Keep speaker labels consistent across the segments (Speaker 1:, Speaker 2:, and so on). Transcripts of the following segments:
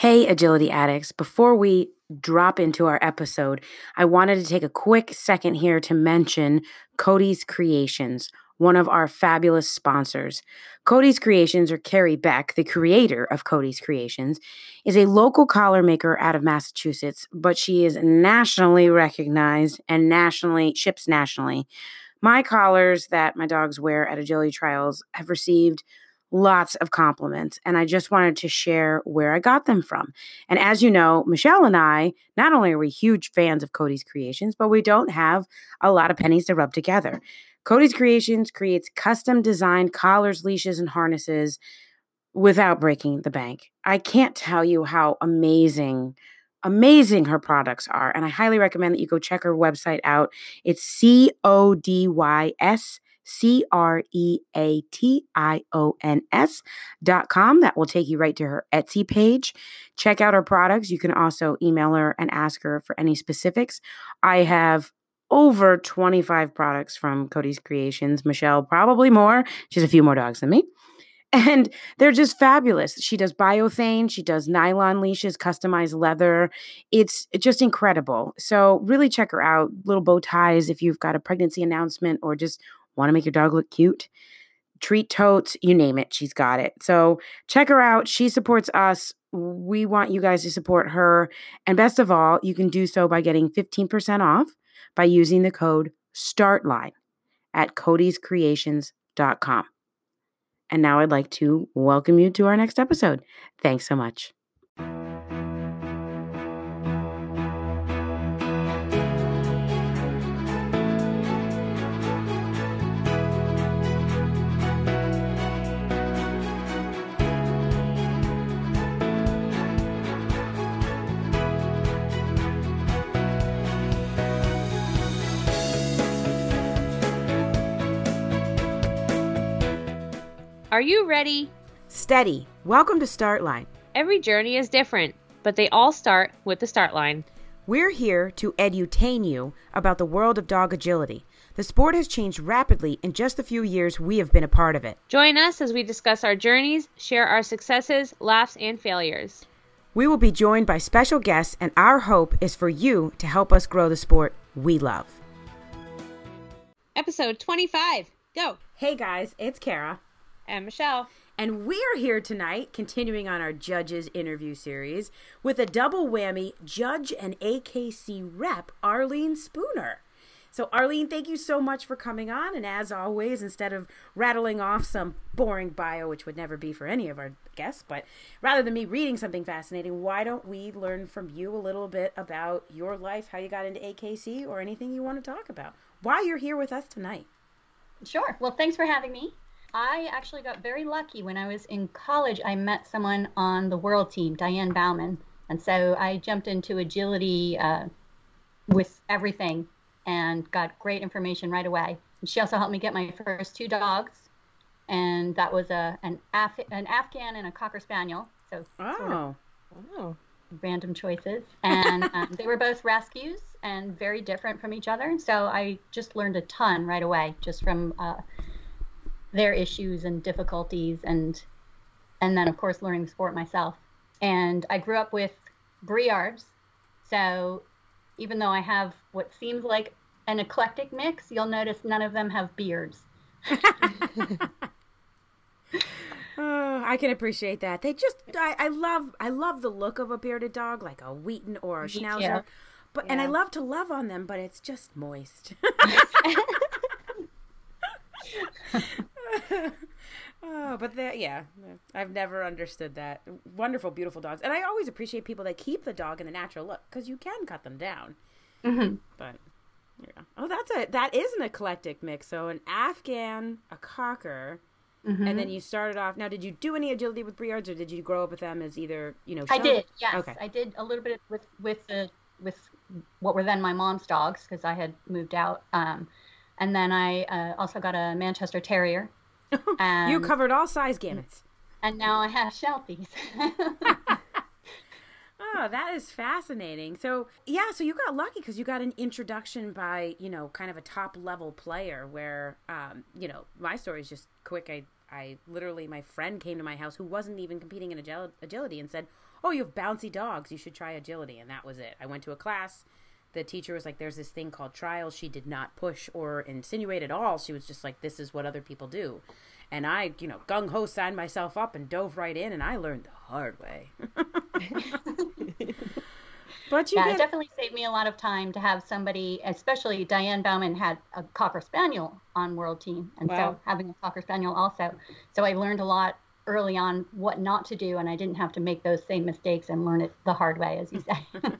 Speaker 1: Hey, agility addicts, before we drop into our episode, I wanted to take a quick second here to mention Cody's Creations, one of our fabulous sponsors. Cody's Creations, or Carrie Beck, the creator of Cody's Creations, is a local collar maker out of Massachusetts, but she is nationally recognized and nationally ships nationally. My collars that my dogs wear at agility trials have received lots of compliments. And I just wanted to share where I got them from. And as you know, Michelle and I, not only are we huge fans of Cody's Creations, but we don't have a lot of pennies to rub together. Cody's Creations creates custom designed collars, leashes, and harnesses without breaking the bank. I can't tell you how amazing amazing her products are and i highly recommend that you go check her website out it's c o d y s C R E A T I O N S dot com. That will take you right to her Etsy page. Check out her products. You can also email her and ask her for any specifics. I have over 25 products from Cody's Creations. Michelle, probably more. She has a few more dogs than me. And they're just fabulous. She does biothane, she does nylon leashes, customized leather. It's just incredible. So, really check her out. Little bow ties if you've got a pregnancy announcement or just Want to make your dog look cute? Treat totes, you name it, she's got it. So check her out. She supports us. We want you guys to support her. And best of all, you can do so by getting 15% off by using the code STARTLINE at codyscreations.com. And now I'd like to welcome you to our next episode. Thanks so much.
Speaker 2: Are you ready?
Speaker 1: Steady. Welcome to Start Line.
Speaker 2: Every journey is different, but they all start with the start line.
Speaker 1: We're here to edutain you about the world of dog agility. The sport has changed rapidly in just the few years we have been a part of it.
Speaker 2: Join us as we discuss our journeys, share our successes, laughs, and failures.
Speaker 1: We will be joined by special guests, and our hope is for you to help us grow the sport we love.
Speaker 2: Episode 25. Go.
Speaker 1: Hey guys, it's Kara
Speaker 2: and Michelle.
Speaker 1: And we are here tonight, continuing on our judges interview series, with a double whammy judge and AKC rep, Arlene Spooner. So, Arlene, thank you so much for coming on. And as always, instead of rattling off some boring bio, which would never be for any of our guests, but rather than me reading something fascinating, why don't we learn from you a little bit about your life, how you got into AKC, or anything you want to talk about? Why you're here with us tonight?
Speaker 3: Sure. Well, thanks for having me. I actually got very lucky when I was in college. I met someone on the world team, Diane Bauman. And so I jumped into agility uh, with everything and got great information right away. And she also helped me get my first two dogs. And that was a an, Af- an Afghan and a Cocker Spaniel. So
Speaker 1: oh. Sort of
Speaker 3: oh. random choices. And um, they were both rescues and very different from each other. So I just learned a ton right away just from uh, their issues and difficulties and and then of course learning the sport myself and i grew up with briards so even though i have what seems like an eclectic mix you'll notice none of them have beards
Speaker 1: oh, I can appreciate that. They just I, I love I love the look of a bearded dog, like a Wheaten or a Schnauzer. Yeah. But yeah. and I love to love on them, but it's just moist. oh, but that yeah, I've never understood that. Wonderful, beautiful dogs, and I always appreciate people that keep the dog in the natural look because you can cut them down.
Speaker 3: Mm-hmm.
Speaker 1: But yeah, oh, that's a that is an eclectic mix. So an Afghan, a cocker. Mm-hmm. And then you started off. Now, did you do any agility with Briards, or did you grow up with them as either you know?
Speaker 3: I did. Yes, okay. I did a little bit with with the with what were then my mom's dogs because I had moved out. Um, and then I uh, also got a Manchester Terrier.
Speaker 1: you covered all size gamuts.
Speaker 3: And now I have Shelties.
Speaker 1: oh, that is fascinating. So, yeah, so you got lucky because you got an introduction by, you know, kind of a top level player where, um, you know, my story is just quick. I I literally, my friend came to my house who wasn't even competing in agil- agility and said, "Oh, you have bouncy dogs. You should try agility." And that was it. I went to a class. The teacher was like, "There's this thing called trials." She did not push or insinuate at all. She was just like, "This is what other people do." And I, you know, gung ho signed myself up and dove right in, and I learned the hard way.
Speaker 3: But you yeah, get... it definitely saved me a lot of time to have somebody, especially Diane Bauman had a cocker spaniel on World Team, and wow. so having a cocker spaniel also. So I learned a lot early on what not to do, and I didn't have to make those same mistakes and learn it the hard way, as you say.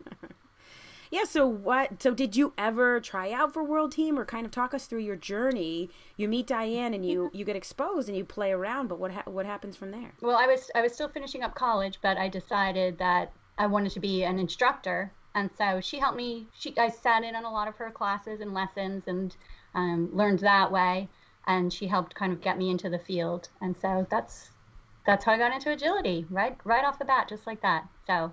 Speaker 1: yeah. So what? So did you ever try out for World Team, or kind of talk us through your journey? You meet Diane, and you you get exposed, and you play around. But what ha- what happens from there?
Speaker 3: Well, I was I was still finishing up college, but I decided that I wanted to be an instructor. And so she helped me. She, I sat in on a lot of her classes and lessons and um, learned that way. And she helped kind of get me into the field. And so that's that's how I got into agility, right right off the bat, just like that. So.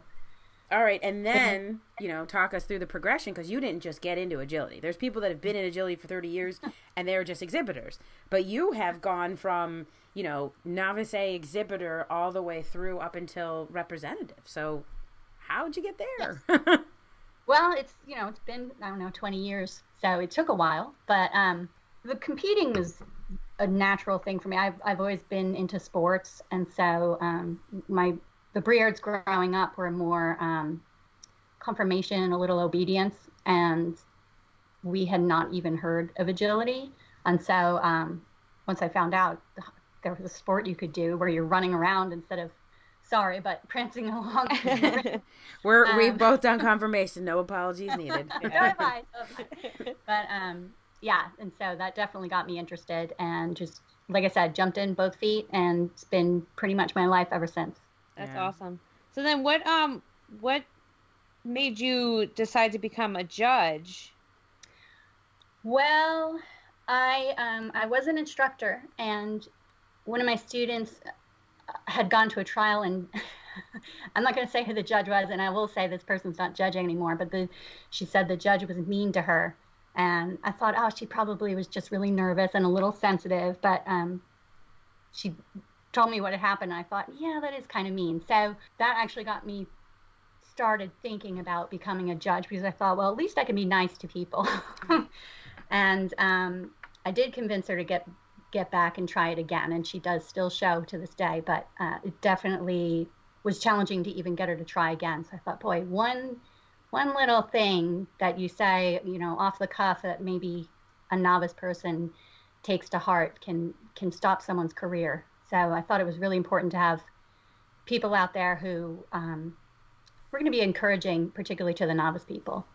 Speaker 1: All right, and then you know, talk us through the progression because you didn't just get into agility. There's people that have been in agility for 30 years and they're just exhibitors, but you have gone from you know novice A exhibitor all the way through up until representative. So how'd you get there?
Speaker 3: Yes. well, it's you know it's been I don't know 20 years, so it took a while, but um, the competing was a natural thing for me. I've I've always been into sports, and so um, my the Briards growing up were more um, conformation, and a little obedience, and we had not even heard of agility. And so um, once I found out there was a sport you could do where you're running around instead of sorry, but prancing along.
Speaker 1: We're um, we've both done conformation. No apologies needed.
Speaker 3: but um, yeah, and so that definitely got me interested, and just like I said, jumped in both feet, and it's been pretty much my life ever since.
Speaker 2: That's yeah. awesome. So then, what um, what made you decide to become a judge?
Speaker 3: Well, I um, I was an instructor, and one of my students had gone to a trial and I'm not going to say who the judge was, and I will say this person's not judging anymore. But the, she said the judge was mean to her, and I thought, oh, she probably was just really nervous and a little sensitive. But um, she told me what had happened. I thought, yeah, that is kind of mean. So that actually got me started thinking about becoming a judge because I thought, well, at least I can be nice to people. and um, I did convince her to get get back and try it again. And she does still show to this day, but uh, it definitely was challenging to even get her to try again. So I thought, boy, one one little thing that you say, you know, off the cuff that maybe a novice person takes to heart can can stop someone's career. So I thought it was really important to have people out there who um, we're going to be encouraging, particularly to the novice people.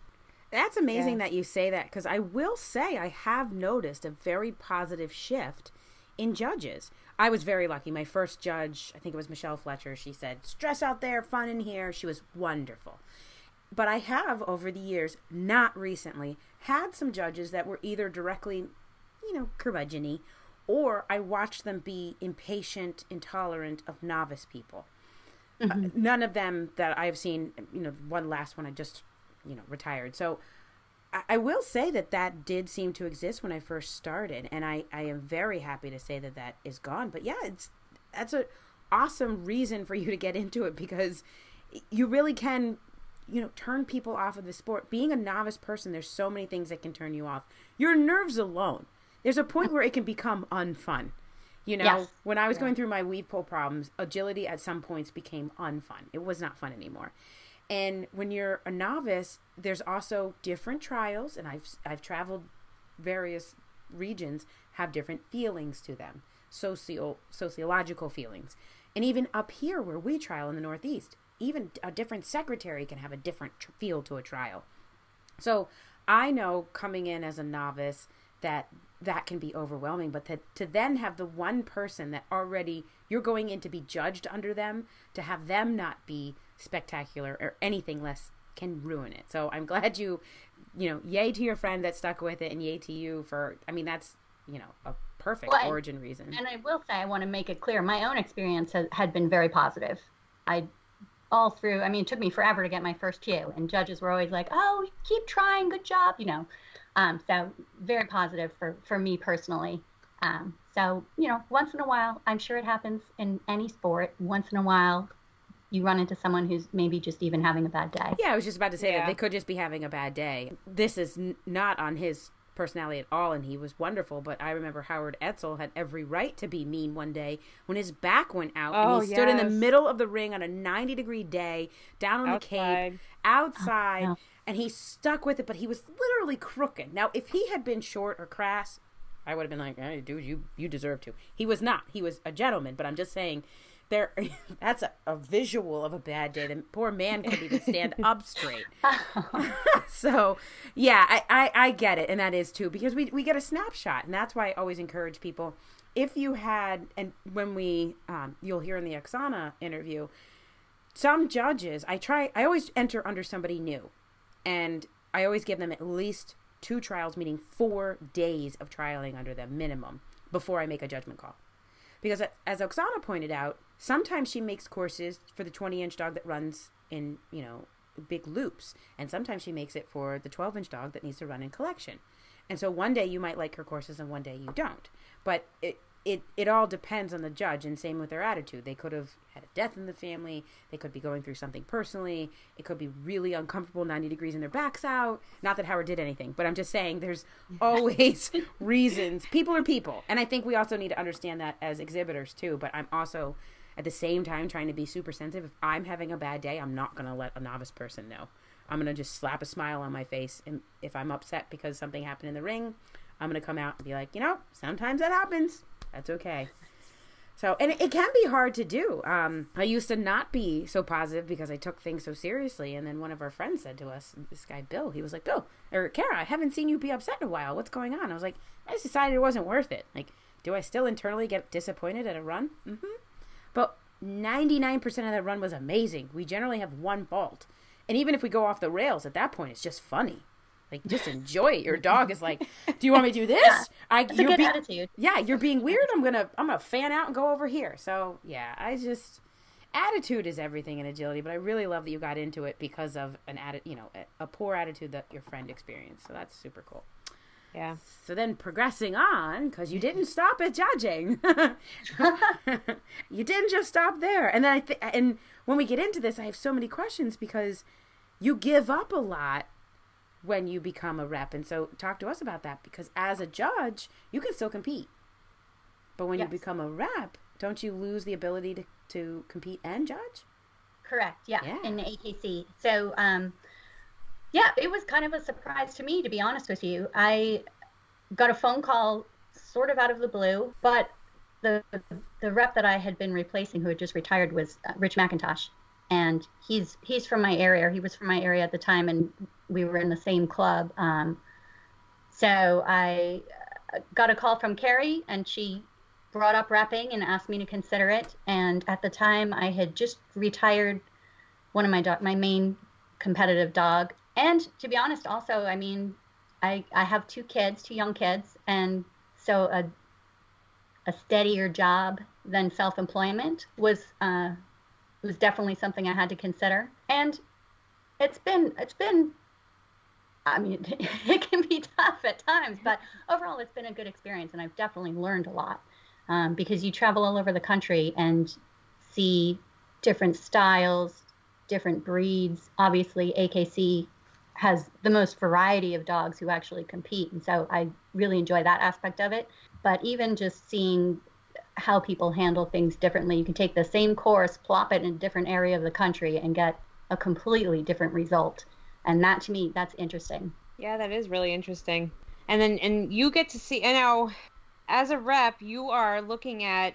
Speaker 1: That's amazing yeah. that you say that because I will say I have noticed a very positive shift in judges. I was very lucky. My first judge, I think it was Michelle Fletcher, she said, stress out there, fun in here. She was wonderful. But I have, over the years, not recently, had some judges that were either directly, you know, curmudgeon or I watched them be impatient, intolerant of novice people. Mm-hmm. Uh, none of them that I've seen, you know, one last one I just you know retired. So I, I will say that that did seem to exist when I first started, and I I am very happy to say that that is gone. But yeah, it's that's a awesome reason for you to get into it because you really can you know turn people off of the sport being a novice person there's so many things that can turn you off your nerves alone there's a point where it can become unfun you know yes. when i was yeah. going through my weave pole problems agility at some points became unfun it was not fun anymore and when you're a novice, there's also different trials, and I've I've traveled various regions have different feelings to them, socio sociological feelings, and even up here where we trial in the Northeast, even a different secretary can have a different tr- feel to a trial. So I know coming in as a novice that that can be overwhelming but to, to then have the one person that already you're going in to be judged under them to have them not be spectacular or anything less can ruin it. So I'm glad you, you know, yay to your friend that stuck with it and yay to you for, I mean, that's, you know, a perfect well, origin reason.
Speaker 3: And I will say, I want to make it clear, my own experience has, had been very positive. I, all through, I mean, it took me forever to get my first cue, and judges were always like, oh, keep trying, good job, you know. Um, so very positive for, for me personally. Um, so, you know, once in a while, I'm sure it happens in any sport. Once in a while, you run into someone who's maybe just even having a bad day.
Speaker 1: Yeah, I was just about to say
Speaker 2: Yeah.
Speaker 1: that they could just be having a bad day. This is n- not on his personality at all, and he was wonderful. But I remember Howard Etzel had every right to be mean one day when his back went out
Speaker 2: Oh,
Speaker 1: and he stood in the middle of the ring on a 90 degree day, down on the cape,
Speaker 2: Outside.
Speaker 1: outside,
Speaker 3: no.
Speaker 1: And he stuck with it. But he was literally crooked. Now, if he had been short or crass, I would have been like, hey, dude, you you deserve to. He was not. He was a gentleman. But I'm just saying, there, that's a, a visual of a bad day. The poor man couldn't even stand up straight. so, yeah, I, I I get it, and that is too because we we get a snapshot, and that's why I always encourage people. If you had, and when we, um, you'll hear in the Oksana interview, some judges, I try, I always enter under somebody new, and I always give them at least two trials, meaning four days of trialing under them minimum before I make a judgment call. Because as Oksana pointed out, sometimes she makes courses for the 20 inch dog that runs in, you know, big loops. And sometimes she makes it for the 12 inch dog that needs to run in collection. And so one day you might like her courses and one day you don't. But it, it, it all depends on the judge and same with their attitude. They could have had a death in the family. They could be going through something personally. It could be really uncomfortable, 90 degrees and their backs out. Not that Howard did anything, but I'm just saying there's always reasons. People are people. And I think we also need to understand that as exhibitors too. But I'm also at the same time trying to be super sensitive. If I'm having a bad day, I'm not going to let a novice person know. I'm going to just slap a smile on my face. And if I'm upset because something happened in the ring, I'm going to come out and be like, you know, sometimes that happens. That's okay. So, and it, can be hard to do. Um, I used to not be so positive because I took things so seriously. And then one of our friends said to us, this guy Bill, he was like, Bill or Kara, I haven't seen you be upset in a while. What's going on? I was like, I just decided it wasn't worth it. Like, do I still internally get disappointed at a run? Mm-hmm. But 99% of that run was amazing. We generally have one fault. And even if we go off the rails at that point, it's just funny. Like, just enjoy it. Your dog is like, "Do you want me to do this?
Speaker 3: Yeah.
Speaker 1: I,
Speaker 3: It's a good
Speaker 1: be-
Speaker 3: attitude.
Speaker 1: yeah, you're being weird. I'm gonna I'm gonna fan out and go over here. So yeah, I just attitude is everything in agility. But I really love that you got into it because of an atti- you know, a, a poor attitude that your friend experienced. So that's super cool.
Speaker 2: Yeah.
Speaker 1: So then progressing on, because you didn't stop at judging, you didn't just stop there. And then I th- and when we get into this, I have so many questions because you give up a lot when you become a rep. And so talk to us about that because as a judge, you can still compete. But when
Speaker 3: Yes.
Speaker 1: you become a rep, don't you lose the ability to, to compete and judge?
Speaker 3: Correct. Yeah,
Speaker 1: Yeah.
Speaker 3: in AKC. So, um, yeah, it was kind of a surprise to me, to be honest with you. I got a phone call sort of out of the blue, but the the rep that I had been replacing, who had just retired, was uh, Rich McIntosh, and he's he's from my area. He was from my area at the time, and we were in the same club. Um, so I uh, got a call from Carrie, and she brought up rapping and asked me to consider it. And at the time, I had just retired one of my dog, my main competitive dog. And to be honest, also, I mean, I I have two kids, two young kids, and so a a steadier job than self-employment was uh, was definitely something I had to consider. And it's been it's been I mean, it can be tough at times, but overall, it's been a good experience, and I've definitely learned a lot um, because you travel all over the country and see different styles, different breeds. Obviously, AKC has the most variety of dogs who actually compete, and so I really enjoy that aspect of it. But even just seeing how people handle things differently, you can take the same course, plop it in a different area of the country, and get a completely different result. And that to me, that's interesting.
Speaker 2: Yeah, that is really interesting. And then and you get to see and know, as a rep, you are looking at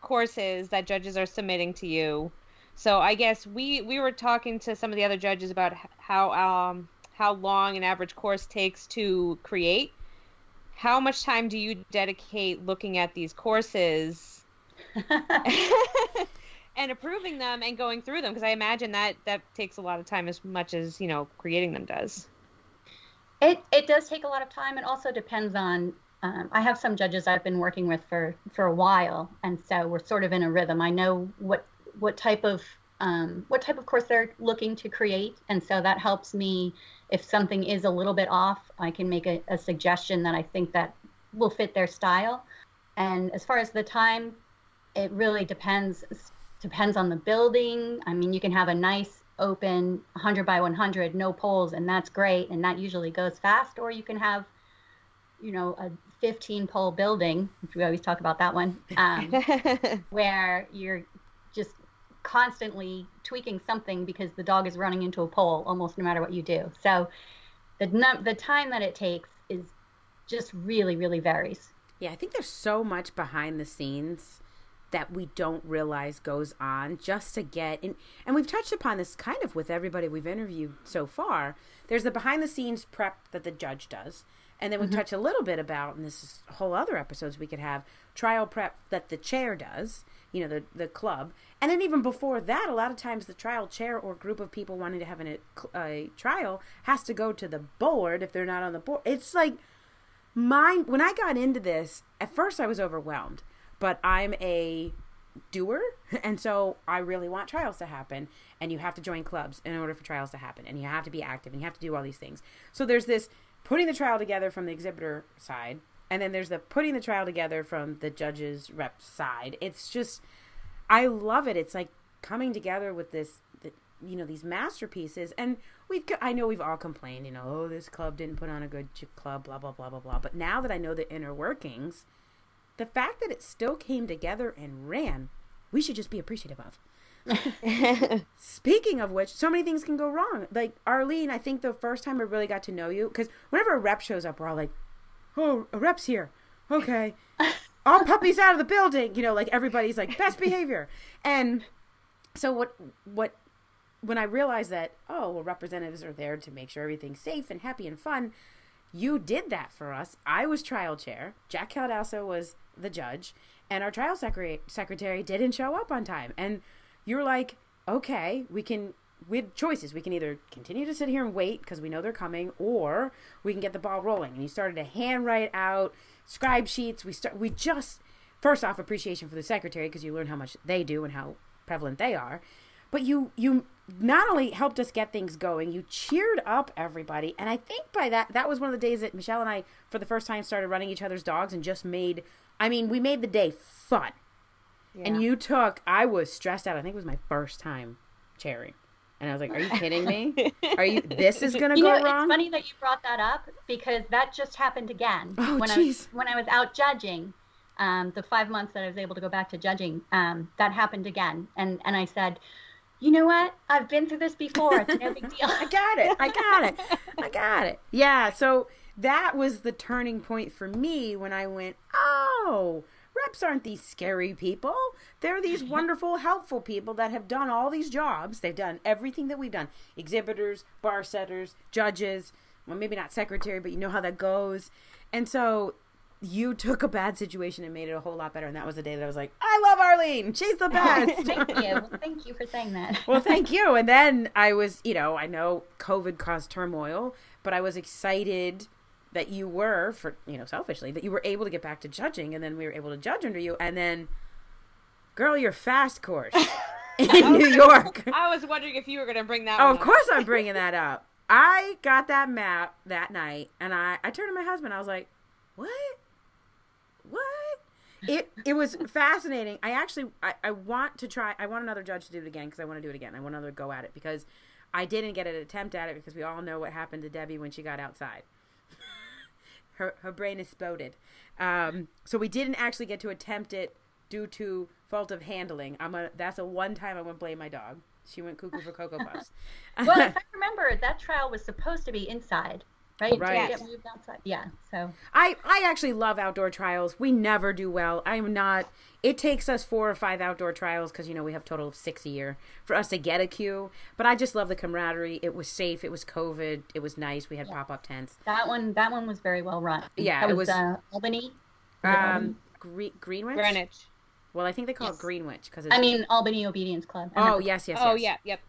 Speaker 2: courses that judges are submitting to you. So I guess we we were talking to some of the other judges about how um how long an average course takes to create. How much time do you dedicate looking at these courses and approving them and going through them? Because I imagine that that takes a lot of time as much as you know creating them does.
Speaker 3: It it does take a lot of time. It also depends on. Um, I have some judges I've been working with for for a while, and so we're sort of in a rhythm. I know what what type of um, what type of course they're looking to create, and so that helps me. If something is a little bit off, I can make a, a suggestion that I think that will fit their style. And as far as the time, it really depends depends on the building. I mean, you can have a nice open 100 by 100, no poles, and that's great, and that usually goes fast. Or you can have, you know, a 15 pole building, which we always talk about that one, um, where you're just constantly tweaking something because the dog is running into a pole almost no matter what you do. So the num- the time that it takes is just really really varies.
Speaker 1: Yeah, I think there's so much behind the scenes that we don't realize goes on just to get in and we've touched upon this kind of with everybody we've interviewed so far. There's the behind the scenes prep that the judge does and then we mm-hmm. touch a little bit about and this is whole other episodes we could have trial prep that the chair does you know the the club. And then even before that a lot of times the trial chair or group of people wanting to have an, a, a trial has to go to the board if they're not on the board. It's like mine when i got into this at first i was overwhelmed but I'm a doer and so I really want trials to happen and you have to join clubs in order for trials to happen and you have to be active and you have to do all these things. So there's this putting the trial together from the exhibitor side and then there's the putting the trial together from the judge's rep side. It's just I love it. It's like coming together with this you know these masterpieces and we've I know we've all complained, you know, oh this club didn't put on a good club blah blah blah blah blah. But now that I know the inner workings the fact that it still came together and ran, we should just be appreciative of. Speaking of which, so many things can go wrong. Like Arlene, I think the first time I really got to know you, because whenever a rep shows up, we're all like, "Oh, a rep's here." Okay, all puppies out of the building. You know, like everybody's like best behavior. And so what? What? When I realized that, oh, well, representatives are there to make sure everything's safe and happy and fun. You did that for us. I was trial chair. Jack Caldasso was the judge, and our trial secretary secretary didn't show up on time. And you're like, okay, we can we had choices. We can either continue to sit here and wait because we know they're coming, or we can get the ball rolling. And you started to handwrite out scribe sheets. We start. We just first off appreciation for the secretary because you learn how much they do and how prevalent they are. But you you not only helped us get things going, you cheered up everybody. And I think by that that was one of the days that Michelle and I for the first time started running each other's dogs and just made I mean, we made the day fun. Yeah. And you took, I was stressed out. I think it was my first time chairing. And I was like, "Are you kidding me? Are you? This is gonna
Speaker 3: you
Speaker 1: go
Speaker 3: know,
Speaker 1: wrong."
Speaker 3: It's funny that you brought that up because that just happened again.
Speaker 1: Oh,
Speaker 3: when
Speaker 1: geez.
Speaker 3: I was when I was out judging, um, the five months that I was able to go back to judging, um, that happened again. And and I said, "You know what? I've been through this before. It's no big deal."
Speaker 1: I got it. I got it. I got it. Yeah. So that was the turning point for me when I went, oh, reps aren't these scary people. They're these mm-hmm. wonderful, helpful people that have done all these jobs. They've done everything that we've done exhibitors, bar setters, judges. Well, maybe not secretary, but you know how that goes. And so you took a bad situation and made it a whole lot better. And that was the day that I was like, I love Arlene. She's the best.
Speaker 3: thank you. Well, thank you for saying that.
Speaker 1: well, thank you. And then I was, you know, I know COVID caused turmoil, but I was excited that you were for you know selfishly that you were able to get back to judging and then we were able to judge under you and then girl your fast course in new york
Speaker 2: i was wondering if you were going to bring that
Speaker 1: oh of course i'm bringing that up i got that map that night and i i turned to my husband i was like what what it it was fascinating i actually I, I want to try i want another judge to do it again because i want to do it again i want another go at it because i didn't get an attempt at it because we all know what happened to debbie when she got outside her her brain exploded. Um, so we didn't actually get to attempt it due to fault of handling. I'm a that's a one time I won't blame my dog. She went cuckoo for cocoa puffs.
Speaker 3: well, if I remember, that trial was supposed to be inside right?
Speaker 1: Right.
Speaker 3: Get moved outside. Yeah. So
Speaker 1: I I actually love outdoor trials. We never do well. I'm not. It takes us four or five outdoor trials because you know we have total of six a year for us to get a queue. But I just love the camaraderie. It was safe. It was COVID. It was nice. We had yeah. pop up tents.
Speaker 3: That one. That one was very well run.
Speaker 1: Yeah.
Speaker 3: That
Speaker 1: it was,
Speaker 3: was uh, Albany.
Speaker 1: Um, Gre- Greenwich.
Speaker 2: Greenwich.
Speaker 1: Well, I think they call yes. it Greenwich because
Speaker 3: I mean Albany Obedience Club.
Speaker 1: Oh yes, yes,
Speaker 2: Oh
Speaker 1: yes.
Speaker 2: yeah, yep.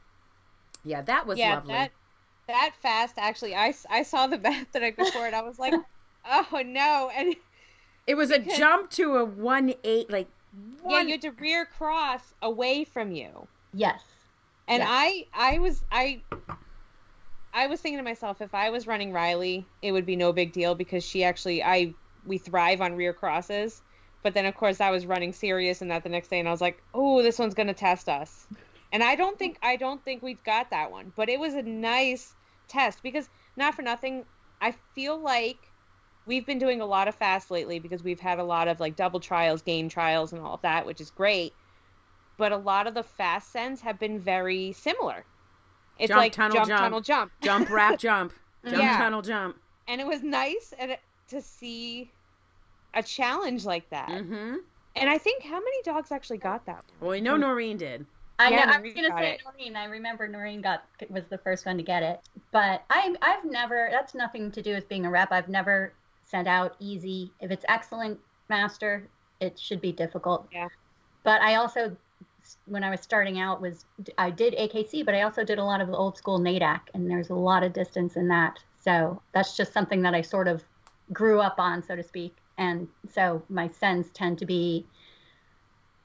Speaker 1: Yeah, that was
Speaker 2: yeah,
Speaker 1: lovely.
Speaker 2: That, that fast actually I, I saw the map the night before and i was like oh no and
Speaker 1: it was because, a jump to a one eight like one...
Speaker 2: yeah you had to rear cross away from you
Speaker 3: yes
Speaker 2: and
Speaker 3: yes.
Speaker 2: i i was i i was thinking to myself if i was running riley it would be no big deal because she actually i we thrive on rear crosses. But then of course I was running serious and that the next day, and I was like, oh, this one's gonna test us. And I don't think I don't think we've got that one, but it was a nice test because not for nothing, I feel like we've been doing a lot of fast lately because we've had a lot of like double trials, game trials, and all of that, which is great. But a lot of the fast sends have been very similar. It's
Speaker 1: Jump,
Speaker 2: like
Speaker 1: tunnel,
Speaker 2: jump,
Speaker 1: jump.
Speaker 2: tunnel, jump,
Speaker 1: Jump, wrap, jump. Jump,
Speaker 2: Yeah.
Speaker 1: tunnel, jump.
Speaker 2: and it was nice and to see a challenge like that.
Speaker 1: Mm-hmm.
Speaker 2: And I think how many dogs actually got that?
Speaker 1: Well, we know Noreen did.
Speaker 3: I
Speaker 2: Yeah,
Speaker 3: know. I was gonna say
Speaker 2: it.
Speaker 3: Noreen. I remember Noreen got was the first one to get it, but I I've never. That's nothing to do with being a rep. I've never sent out easy. If it's excellent master, it should be difficult.
Speaker 2: Yeah.
Speaker 3: But I also, when I was starting out, was I did AKC, but I also did a lot of the old school NADAC, and there's a lot of distance in that. So that's just something that I sort of grew up on, so to speak. And so my sends tend to be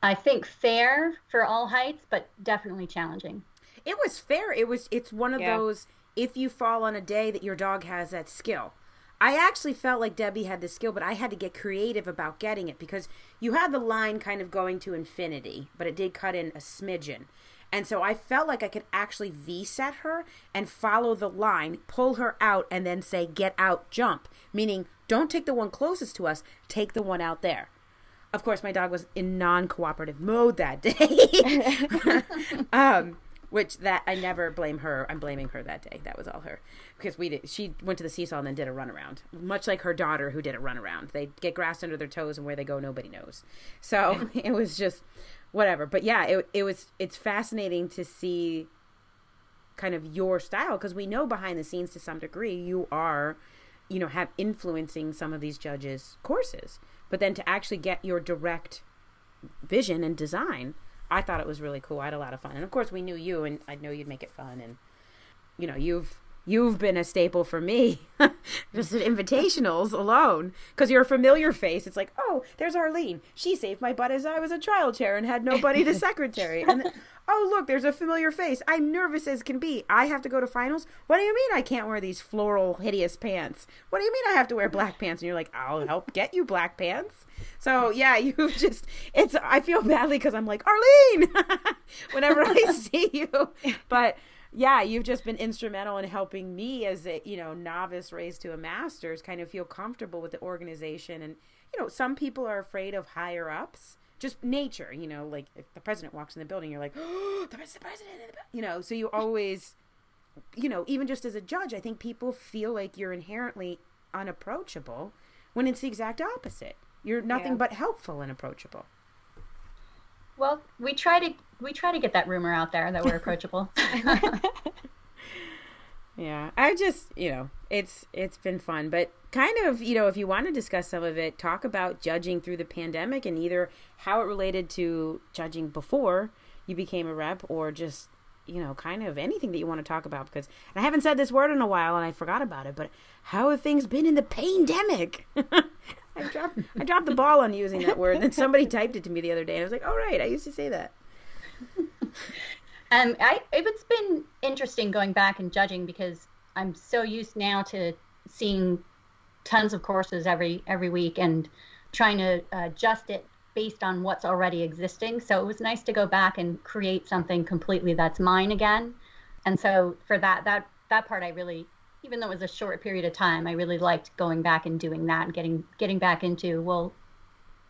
Speaker 3: I think fair for all heights, but definitely challenging.
Speaker 1: It was fair. It was. It's one of
Speaker 2: Yeah.
Speaker 1: those. If you fall on a day that your dog has that skill, I actually felt like Debbie had the skill, but I had to get creative about getting it because you had the line kind of going to infinity, but it did cut in a smidgen. And so I felt like I could actually V set her and follow the line, pull her out, and then say, get out, jump. Meaning, don't take the one closest to us, take the one out there. Of course, my dog was in non cooperative mode that day. um, which that I never blame her. I'm blaming her that day. That was all her because we did. She went to the seesaw and then did a runaround, much like her daughter who did a runaround. They get grass under their toes and where they go, nobody knows. So it was just whatever. But yeah, it it was. It's fascinating to see kind of your style because we know behind the scenes to some degree you are you know have influencing some of these judges courses but then to actually get your direct vision and design i thought it was really cool. I had a lot of fun. And of course we knew you and i know you'd make it fun. And you know you've you've been a staple for me. Just at invitationals alone. Because you're a familiar face. It's like oh there's arlene. She saved my butt as i was a trial chair and had nobody to secretary. And oh look there's a familiar face. I'm nervous as can be. I have to go to finals? What do you mean i can't wear these floral hideous pants? What do you mean i have to wear black pants? And you're like i'll help get you black pants. So yeah you've just it's i feel badly because i'm like arlene! Whenever i see you. But yeah, you've just been instrumental in helping me as a you know novice raised to a master's kind of feel comfortable with the organization. And you know, some people are afraid of higher ups, just nature. You know, like if the president walks in the building, you're like, oh, the president. You know, so you always, you know, even just as a judge, I think people feel like you're inherently unapproachable, when it's the exact opposite. You're nothing
Speaker 2: Yeah.
Speaker 1: but helpful and approachable.
Speaker 3: Well, we try to we try to get that rumor out there that we're approachable.
Speaker 1: Yeah, I just you know it's it's been fun, but kind of you know if you want to discuss some of it, talk about judging through the pandemic and either how it related to judging before you became a rep or just you know kind of anything that you want to talk about because and I haven't said this word in a while and I forgot about it, but how have things been in the pandemic? I dropped I dropped the ball on using that word, and then somebody typed it to me the other day, and I was like, "Oh right, I used to say that."
Speaker 3: Um, I it's been interesting going back and judging because I'm so used now to seeing tons of courses every every week and trying to adjust it based on what's already existing. So it was nice to go back and create something completely that's mine again. And so for that that that part I really even though it was a short period of time, I really liked going back and doing that and getting getting back into well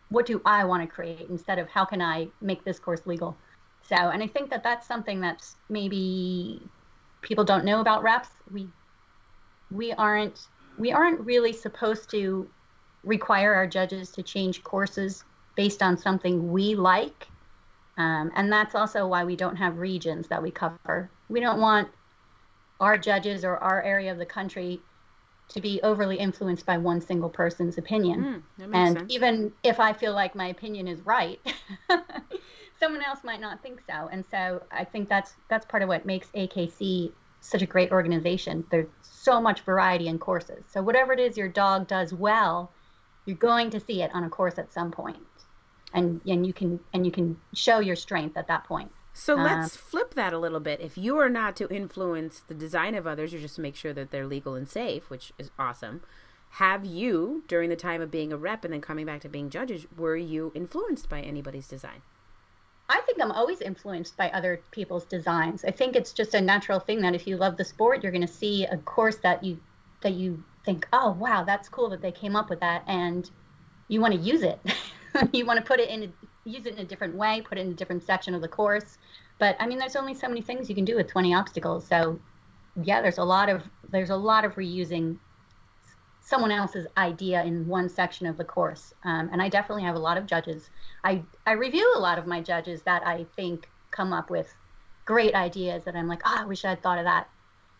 Speaker 3: what do I want to create instead of how can I make this course legal. So, and I think that that's something that's maybe people don't know about reps. We we aren't we aren't really supposed to require our judges to change courses based on something we like, um, and that's also why we don't have regions that we cover. We don't want our judges or our area of the country to be overly influenced by one single person's opinion
Speaker 1: hmm, makes
Speaker 3: and
Speaker 1: sense.
Speaker 3: even if I feel like my opinion is right, someone else might not think so. And so I think that's that's part of what makes AKC such a great organization. There's so much variety in courses. So whatever it is your dog does well, you're going to see it on a course at some point. And and you can and you can show your strength at that point.
Speaker 1: So
Speaker 3: Uh,
Speaker 1: let's flip that a little bit. If you are not to influence the design of others, you're just to make sure that they're legal and safe, which is awesome. have you during the time of being a rep and then coming back to being judges were you influenced by anybody's design
Speaker 3: I think I'm always influenced by other people's designs. I think it's just a natural thing that if you love the sport, you're going to see a course that you that you think, "Oh, wow, that's cool that they came up with that," and you want to use it. you want to put it in, use it in a different way, put it in a different section of the course. But I mean, there's only so many things you can do with 20 obstacles. So, yeah, there's a lot of there's a lot of reusing someone else's idea in one section of the course. Um, and I definitely have a lot of judges. I, I review a lot of my judges that I think come up with great ideas that I'm like, oh, I wish I'd thought of that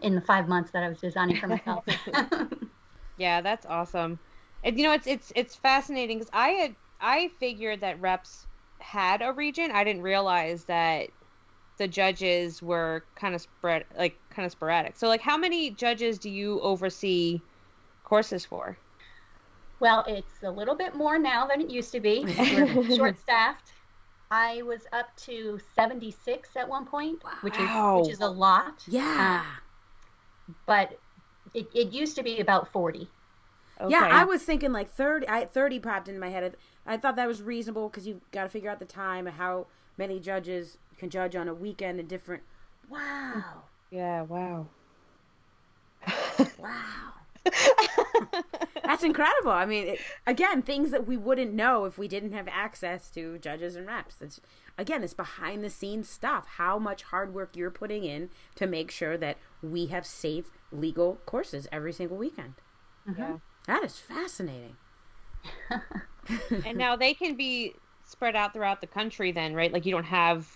Speaker 3: in the five months that I was designing for myself.
Speaker 2: yeah, that's awesome. And you know, it's it's it's fascinating because I had I figured that reps had a region. I didn't realize that the judges were kind of spread like kind of sporadic. So like how many judges do you oversee courses for?
Speaker 3: Well, it's a little bit more now than it used to be. We're short staffed. I was up to 76 at one point, wow. which is which is a lot.
Speaker 1: Yeah.
Speaker 3: Um, but it, it used to be about 40.
Speaker 1: Okay. Yeah, I was thinking like 30. I 30 popped in my head. I thought that was reasonable because you've got to figure out the time and how many judges can judge on a weekend and different. Wow.
Speaker 2: Yeah, wow.
Speaker 1: wow. That's incredible. I mean, it, again, things that we wouldn't know if we didn't have access to judges and reps. It's again, it's behind the scenes stuff. How much hard work you're putting in to make sure that we have safe, legal courses every single weekend. Mm-hmm. Yeah. That is fascinating.
Speaker 2: and now they can be spread out throughout the country, then, right? Like you don't have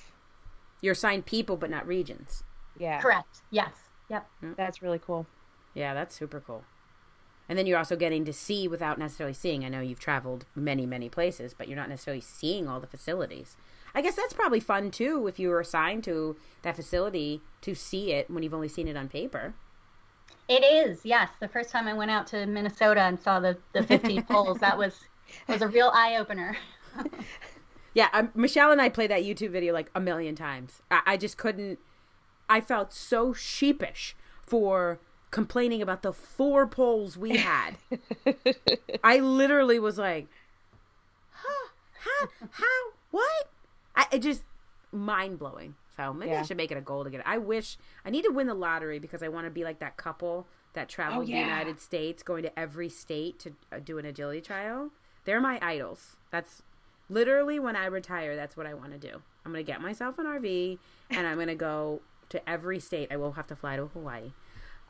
Speaker 1: you're assigned people, but not regions.
Speaker 2: Yeah.
Speaker 3: Correct. Yes. Yep. Mm.
Speaker 2: That's really cool.
Speaker 1: Yeah, that's super cool. And then you're also getting to see without necessarily seeing. I know you've traveled many, many places, but you're not necessarily seeing all the facilities. I guess that's probably fun too if you were assigned to that facility to see it when you've only seen it on paper.
Speaker 3: It is, yes. The first time I went out to Minnesota and saw the, the 15 poles, that was was a real eye opener.
Speaker 1: yeah, um, Michelle and I played that YouTube video like a million times. I, I just couldn't. I felt so sheepish for complaining about the four poles we had. I literally was like, huh, how, how, what? I it just mind blowing. So maybe yeah. I should make it a goal to get it. I wish I need to win the lottery because I want to be like that couple that traveled oh, yeah. the United States, going to every state to uh, do an agility trial. They're my idols. That's literally when I retire. That's what I want to do. I'm gonna get myself an RV and I'm gonna go to every state. I will have to fly to Hawaii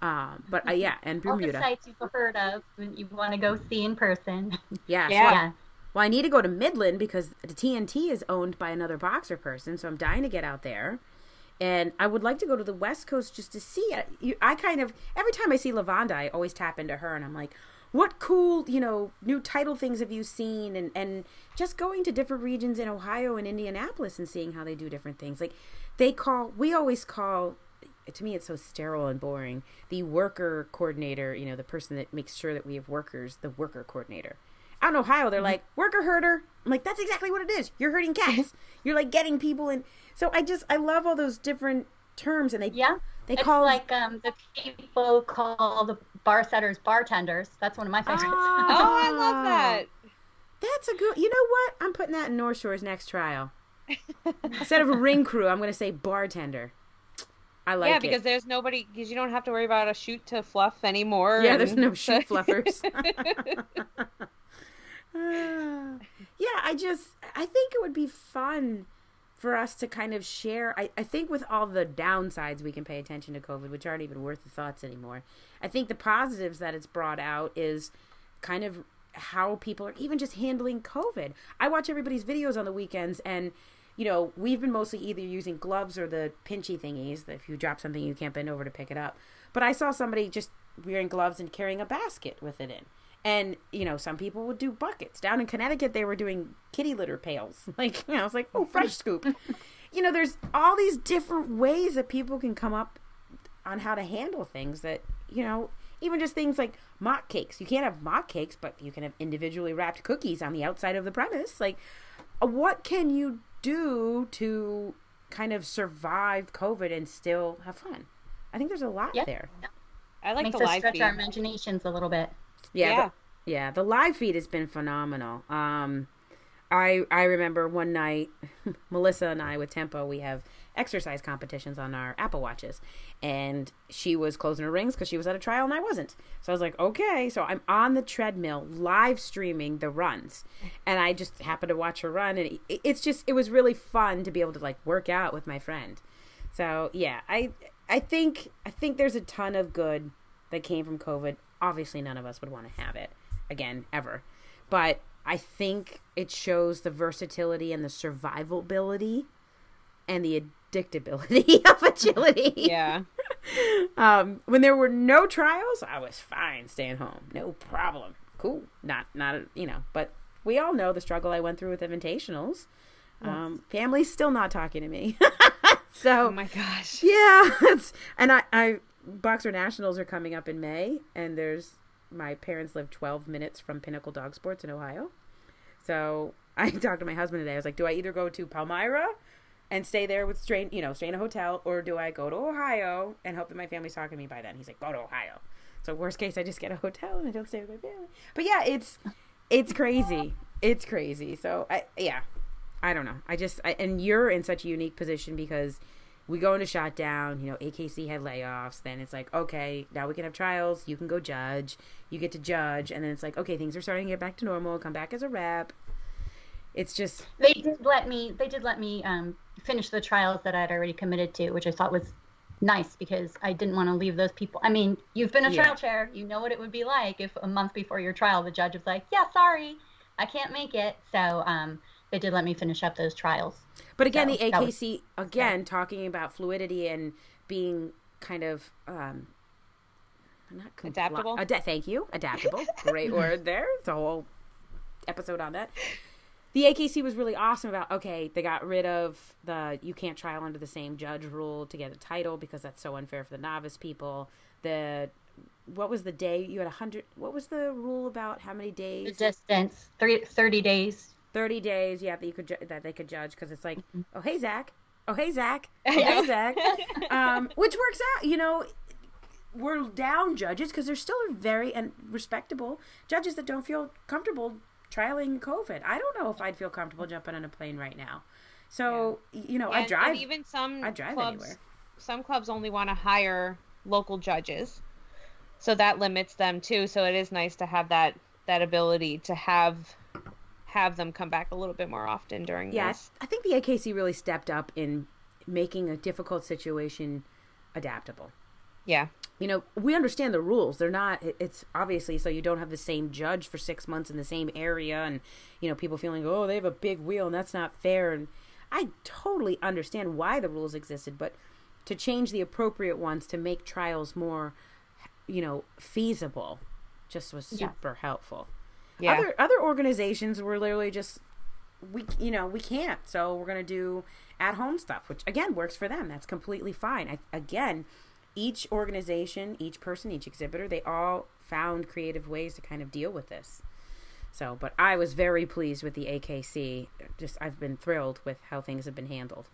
Speaker 1: um, but uh, yeah, and Bermuda.
Speaker 3: All the sites you've heard of, you want to go see in person.
Speaker 1: Yeah, yeah. Well, I need to go to Midland because the TNT is owned by another boxer person, so I'm dying to get out there. And I would like to go to the West Coast just to see it. I kind of every time I see Lavonda, I always tap into her, and I'm like, "What cool, you know, new title things have you seen?" And and just going to different regions in Ohio and Indianapolis and seeing how they do different things. Like they call, we always call to me it's so sterile and boring. The worker coordinator, you know, the person that makes sure that we have workers, the worker coordinator. Out in Ohio, they're mm-hmm. like worker herder. I'm like, that's exactly what it is. You're herding cats. You're like getting people in. So I just I love all those different terms, and they
Speaker 3: yeah they it's call like um the people call the bar setters bartenders. That's one of my favorites.
Speaker 2: Ah, oh, I love that.
Speaker 1: That's a good. You know what? I'm putting that in North Shore's next trial. Instead of a ring crew, I'm going to say bartender. I like it
Speaker 2: yeah, because
Speaker 1: it.
Speaker 2: there's nobody because you don't have to worry about a chute to fluff anymore.
Speaker 1: Yeah, and... there's no chute fluffers. yeah, I just I think it would be fun for us to kind of share. I, I think with all the downsides we can pay attention to COVID, which aren't even worth the thoughts anymore. I think the positives that it's brought out is kind of how people are even just handling COVID. I watch everybody's videos on the weekends and you know, we've been mostly either using gloves or the pinchy thingies if you drop something, you can't bend over to pick it up. But I saw somebody just wearing gloves and carrying a basket with it in. And, you know, some people would do buckets. Down in Connecticut, they were doing kitty litter pails. Like, you know, it's like, oh, fresh scoop. you know, there's all these different ways that people can come up on how to handle things that, you know, even just things like mock cakes. You can't have mock cakes, but you can have individually wrapped cookies on the outside of the premise. Like, uh, what can you do to kind of survive COVID and still have fun. I think there's a lot there.
Speaker 2: I like
Speaker 3: Makes
Speaker 2: the
Speaker 3: us
Speaker 2: live
Speaker 3: stretch
Speaker 2: feed.
Speaker 3: our imaginations a little bit.
Speaker 1: Yeah,
Speaker 2: Yeah.
Speaker 1: The, yeah. The live feed has been phenomenal. Um, I I remember one night, Melissa and I with Tempo, we have exercise competitions on our Apple Watches, and she was closing her rings because she was at a trial and I wasn't. So I was like, okay. So I'm on the treadmill, live streaming the runs, and I just happened to watch her run, and it, it's just it was really fun to be able to like work out with my friend. So yeah, I I think I think there's a ton of good that came from COVID. Obviously, none of us would want to have it again ever, but I think it shows the versatility and the survivability and the addictability of agility.
Speaker 2: Yeah.
Speaker 1: Um, when there were no trials, I was fine staying home, no problem. Cool, not not you know, but we all know the struggle I went through with invitationals. Um, family's still not talking to me, so
Speaker 2: Oh my gosh.
Speaker 1: yeah, it's, and I, I Boxer Nationals are coming up in May, and there's my parents live 12 minutes from Pinnacle Dog Sports in Ohio. So I talked to my husband today. I was like, do I either go to Palmyra and stay there with strain, you know, stay in a hotel, or do I go to Ohio and hope that my family's talking to me by then? He's like, go to Ohio. So worst case, I just get a hotel and I don't stay with my family. But yeah, it's it's crazy. It's crazy. So I yeah, I don't know. I just I, and you're in such a unique position because we go into shutdown. You know, AKC had layoffs. Then it's like, okay, now we can have trials. You can go judge. You get to judge, and then it's like, okay, things are starting to get back to normal. Come back as a rep. It's just
Speaker 3: They did let me. They did let me um, finish the trials that I'd already committed to, which I thought was nice because I didn't want to leave those people. I mean, you've been a
Speaker 1: Yeah.
Speaker 3: trial chair. You know what it would be like if a month before your trial, the judge was like, "Yeah, sorry, I can't make it." So um, they did let me finish up those trials.
Speaker 1: But again,
Speaker 3: So,
Speaker 1: the
Speaker 3: that was-
Speaker 1: AKC again talking about fluidity and being kind of um, not compli-
Speaker 2: Adaptable?
Speaker 1: Ada- thank you, adaptable. Great word there. It's a whole episode on that. The AKC was really awesome about okay, they got rid of the you can't trial under the same judge rule to get a title because that's so unfair for the novice people. The what was the day you had a hundred? What was the rule about how many
Speaker 3: The
Speaker 1: days?
Speaker 3: distance, three, 30 days.
Speaker 1: 30 days yeah that you could ju- that they could judge because it's like
Speaker 3: Mm-hmm.
Speaker 1: oh hey zach. Oh hey zach. Oh hey zach. Um, which works out you know we're down judges because there's still very and respectable judges that don't feel comfortable trialing covid. I don't know if i'd feel comfortable jumping on a plane right now. So y- you know i drive
Speaker 2: And even some
Speaker 1: I drive
Speaker 2: clubs,
Speaker 1: anywhere.
Speaker 2: some clubs only want to hire local judges, so that limits them too. So it is nice to have that that ability to have have them come back a little bit more often during
Speaker 1: yeah I- i think the akc really stepped up in making a difficult situation adaptable
Speaker 2: Yeah,
Speaker 1: you know, we understand the rules. They're not, it's obviously so you don't have the same judge for six months in the same area and, you know, people feeling, oh, they have a big wheel and that's not fair. And I totally understand why the rules existed, but to change the appropriate ones to make trials more, you know, feasible just was
Speaker 3: Yeah.
Speaker 1: super helpful.
Speaker 2: Yeah,
Speaker 1: Other other organizations were literally just we you know we can't so we're gonna do at home stuff which again works for them. That's completely fine. I, again each organization each person each exhibitor they all found creative ways to kind of deal with this. So but i was very pleased with the akc just i've been thrilled with how things have been handled.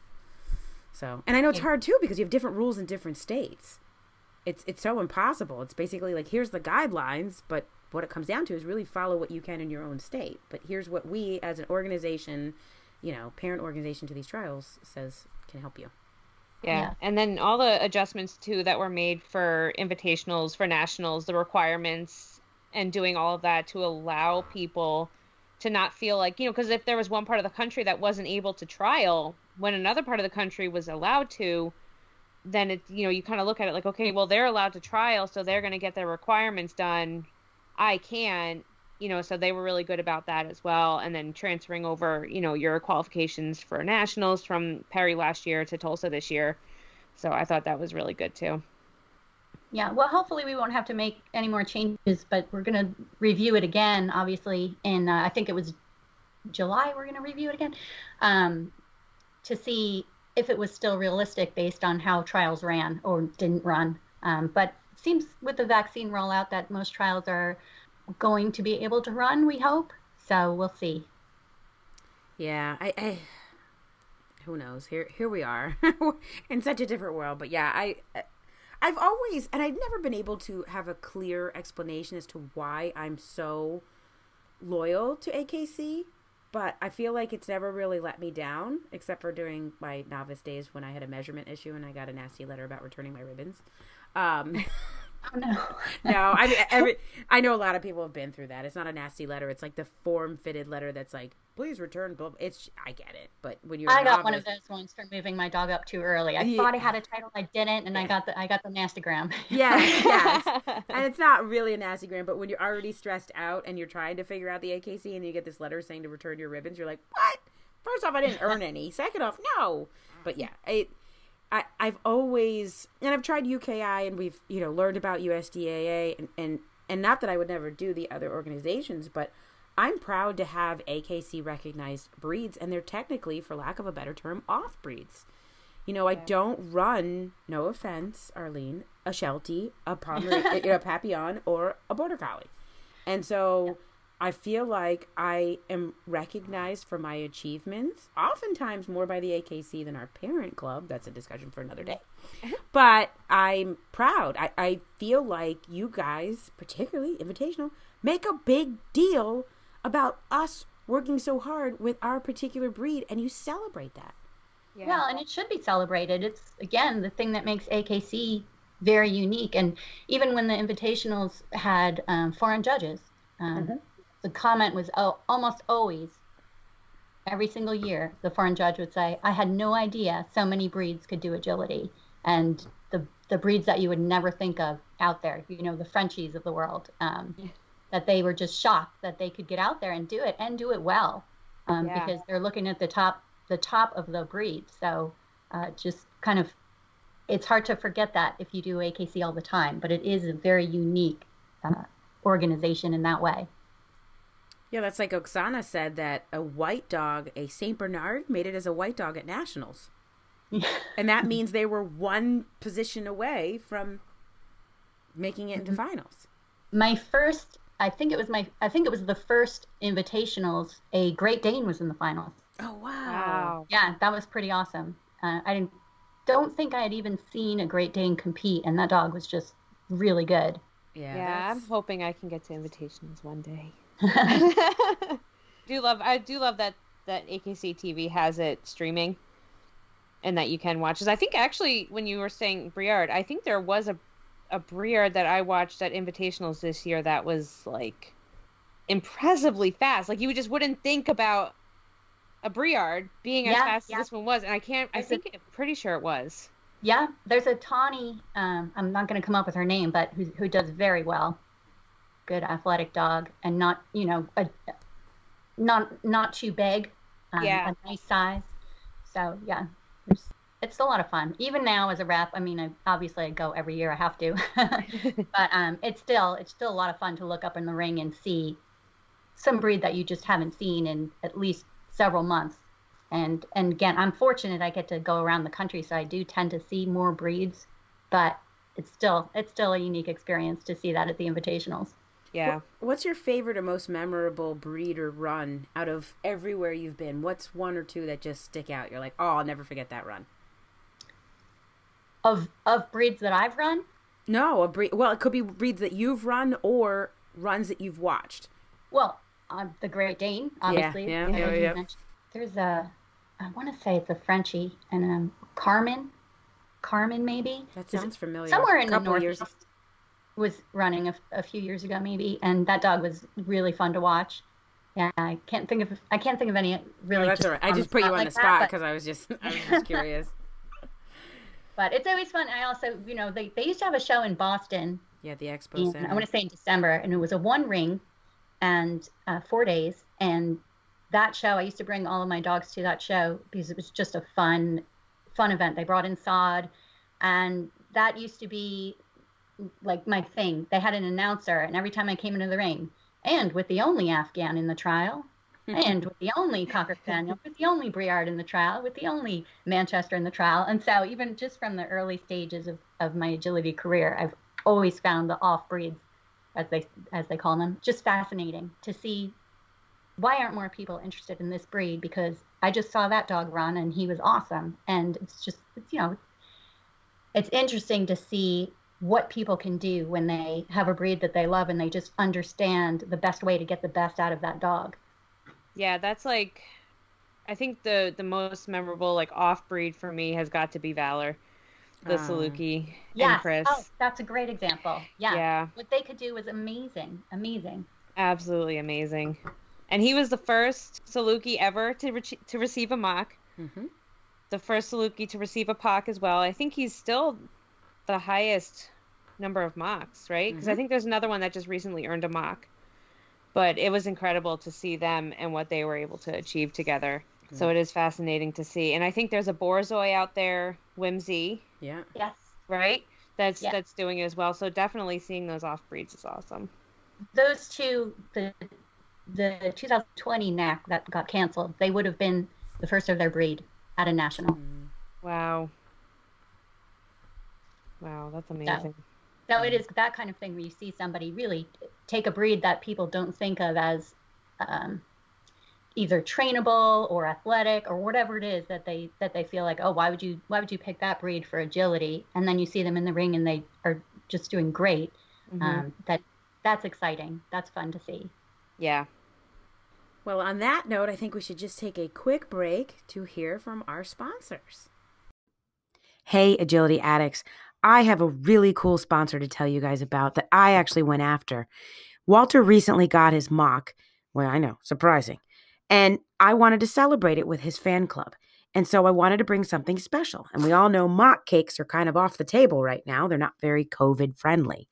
Speaker 1: So and i know it's hard too because you have different rules in different states. It's it's so impossible. It's basically like here's the guidelines but what it comes down to is really follow what you can in your own state. But here's what we as an organization you know parent organization to these trials says can help you.
Speaker 2: Yeah,
Speaker 3: Yeah.
Speaker 2: And then all the adjustments too that were made for invitationals, for nationals, the requirements, and doing all of that to allow people to not feel like you know because if there was one part of the country that wasn't able to trial when another part of the country was allowed to then it you know you kind of look at it like okay well they're allowed to trial so they're going to get their requirements done i can't you know so they were really good about that as well and then transferring over you know your qualifications for nationals from perry last year to tulsa this year so i thought that was really good too
Speaker 3: Yeah, well, hopefully we won't have to make any more changes, but we're going to review it again, obviously, in uh, I think it was July. We're going to review it again um, to see if it was still realistic based on how trials ran or didn't run. Um, but seems with the vaccine rollout that most trials are going to be able to run. We hope. So we'll see.
Speaker 1: yeah i, I who knows here here we are in such a different world but yeah i I've always, and I've never been able to have a clear explanation as to why I'm so loyal to AKC, but I feel like it's never really let me down, except for during my novice days when I had a measurement issue and I got a nasty letter about returning my ribbons. Um,
Speaker 3: Oh no.
Speaker 1: no, I mean, every, I know a lot of people have been through that. It's not a nasty letter. It's like the form fitted letter that's like, please return. Blah. It's, I get it. But when you're,
Speaker 3: I got one of those ones for moving my dog up too early. I
Speaker 1: Yeah.
Speaker 3: thought I had a title, I didn't, and I got the I got the nastogram.
Speaker 1: Yes, yes. and it's not really a nasty gram, but when you're already stressed out and you're trying to figure out the AKC and you get this letter saying to return your ribbons, you're like, what? First off, I didn't earn any. Second off, no. But yeah, I, I, I've always, and I've tried UKI and we've, you know, learned about USDAA and, and, and not that I would never do the other organizations, but I'm proud to have AKC recognized breeds and they're technically, for lack of a better term, off breeds. You know, I don't run, no offense, Arlene, a Sheltie, a Pomeranian, you know, a Papillon, or a Border Collie. And so I feel like I am recognized for my achievements, oftentimes more by the AKC than our parent club. That's a discussion for another day. But I'm proud. I, I feel like you guys, particularly Invitational, make a big deal about us working so hard with our particular breed, and you celebrate that.
Speaker 2: yeah.
Speaker 3: Well, and it should be celebrated. It's again the thing that makes AKC very unique. And even when the invitationals had um, foreign judges, um,
Speaker 1: Mhm.
Speaker 3: The comment was oh, almost always every single year the foreign judge would say, "I had no idea so many breeds could do agility." And the the breeds that you would never think of out there, you know, the Frenchies of the world, um,
Speaker 2: Yeah.
Speaker 3: that they were just shocked that they could get out there and do it and do it well, um,
Speaker 2: Yeah.
Speaker 3: because they're looking at the top the top of the breed. So uh, just kind of, it's hard to forget that if you do AKC all the time, but it is a very unique uh, organization in that way.
Speaker 1: Yeah, that's like Oksana said that a white dog, a Saint Bernard, made it as a white dog at nationals, and that means they were one position away from making it into finals.
Speaker 3: my first, I think it was my, I think it was the first invitationals. A Great Dane was in the finals.
Speaker 1: Oh wow!
Speaker 2: wow.
Speaker 3: Yeah, that was pretty awesome. Uh, I didn't, don't think I had even seen a Great Dane compete, and that dog was just really good.
Speaker 1: Yeah,
Speaker 2: Yeah, I'm hoping I can get to invitations one day. do love I do love that that AKC TV has it streaming and that you can watch. 'Cause I think actually when you were saying Briard, I think there was a a Briard that I watched at invitationals this year that was like impressively fast. Like you just wouldn't think about a Briard being as
Speaker 3: Yeah,
Speaker 2: fast
Speaker 3: yeah.
Speaker 2: as this one was, and I can't. I think I'm pretty sure it was.
Speaker 3: Yeah, there's a Tawny. Um, I'm not going to come up with her name, but who, who does very well. Good athletic dog, and not you know a, not not too big. Um,
Speaker 2: Yeah.
Speaker 3: a nice size. So yeah, it's, it's a lot of fun. Even now as a rep, I mean, I, obviously I go every year. I have to, but um, it's still it's still a lot of fun to look up in the ring and see some breed that you just haven't seen in at least several months. And and again, I'm fortunate I get to go around the country, so I do tend to see more breeds, but it's still it's still a unique experience to see that at the invitationals.
Speaker 2: Yeah.
Speaker 1: What's your favorite or most memorable breed or run out of everywhere you've been? What's one or two that just stick out? You're like, oh, I'll never forget that run.
Speaker 3: Of of breeds that I've run,
Speaker 1: No, a breed. Well, it could be breeds that you've run or runs that you've watched.
Speaker 3: well, um, the Great Dane, obviously.
Speaker 1: yeah,
Speaker 3: the
Speaker 1: yeah,
Speaker 3: one you
Speaker 1: yeah.
Speaker 3: There's a, I want to say it's a Frenchie and um, Carmen, Carmen maybe.
Speaker 1: That sounds familiar.
Speaker 3: somewhere in the north
Speaker 1: years.
Speaker 3: Was running a, a few years ago maybe and that dog was really fun to watch yeah i can't think of i can't think of any really
Speaker 1: No, that's all right. I just put you on
Speaker 3: like
Speaker 1: the spot because I was just I was just curious.
Speaker 3: but it's always fun i also you know they, they used to have a show in boston
Speaker 1: Yeah, the expo center.
Speaker 3: i want to say in december and it was a one ring and uh, four days and that show i used to bring all of my dogs to that show because it was just a fun fun event they brought in sod and that used to be like my thing. They had an announcer and every time i came into the ring and with the only afghan in the trial and with the only cocker spaniel with the only briard in the trial with the only manchester in the trial. And so even just from the early stages of, of my agility career i've always found the off breeds as they as they call them just fascinating to see why aren't more people interested in this breed because i just saw that dog run and he was awesome. And it's just it's you know it's interesting to see what people can do when they have a breed that they love and they just understand the best way to get the best out of that dog.
Speaker 2: Yeah, that's like I think the the most memorable like off breed for me has got to be Valor, the uh, Saluki
Speaker 3: yes.
Speaker 2: Empress.
Speaker 3: Oh, that's a great example. Yeah. Yeah. What they could do was amazing. Amazing.
Speaker 2: Absolutely amazing. And he was the first Saluki ever to re- to receive a MACH. Mm-hmm. The first Saluki to receive a POC as well. I think he's still the highest number of MACHs, right? Because mm-hmm. I think there's another one that just recently earned a MACH. But it was incredible to see them and what they were able to achieve together. Mm-hmm. So it is fascinating to see. And I think there's a Borzoi out there, Whimsy.
Speaker 1: Yeah.
Speaker 3: Yes.
Speaker 2: Right? That's yeah. that's doing it as well. So definitely seeing those off breeds is awesome.
Speaker 3: Those two the the 2020 NAC that got canceled, they would have been the first of their breed at a national.
Speaker 2: Wow. Wow, that's amazing.
Speaker 3: So, so it is that kind of thing where you see somebody really take a breed that people don't think of as um, either trainable or athletic or whatever it is that they that they feel like oh why would you why would you pick that breed for agility? And then you see them in the ring and they are just doing great. Mm-hmm. um, that that's exciting. That's fun to see.
Speaker 2: Yeah.
Speaker 1: Well on that note i think we should just take a quick break to hear from our sponsors. Hey agility addicts I have a really cool sponsor to tell you guys about that I actually went after. Walter recently got his MACH. Well, I know, surprising. And I wanted to celebrate it with his fan club. And so I wanted to bring something special. And we all know MACH cakes are kind of off the table right now. They're not very COVID friendly.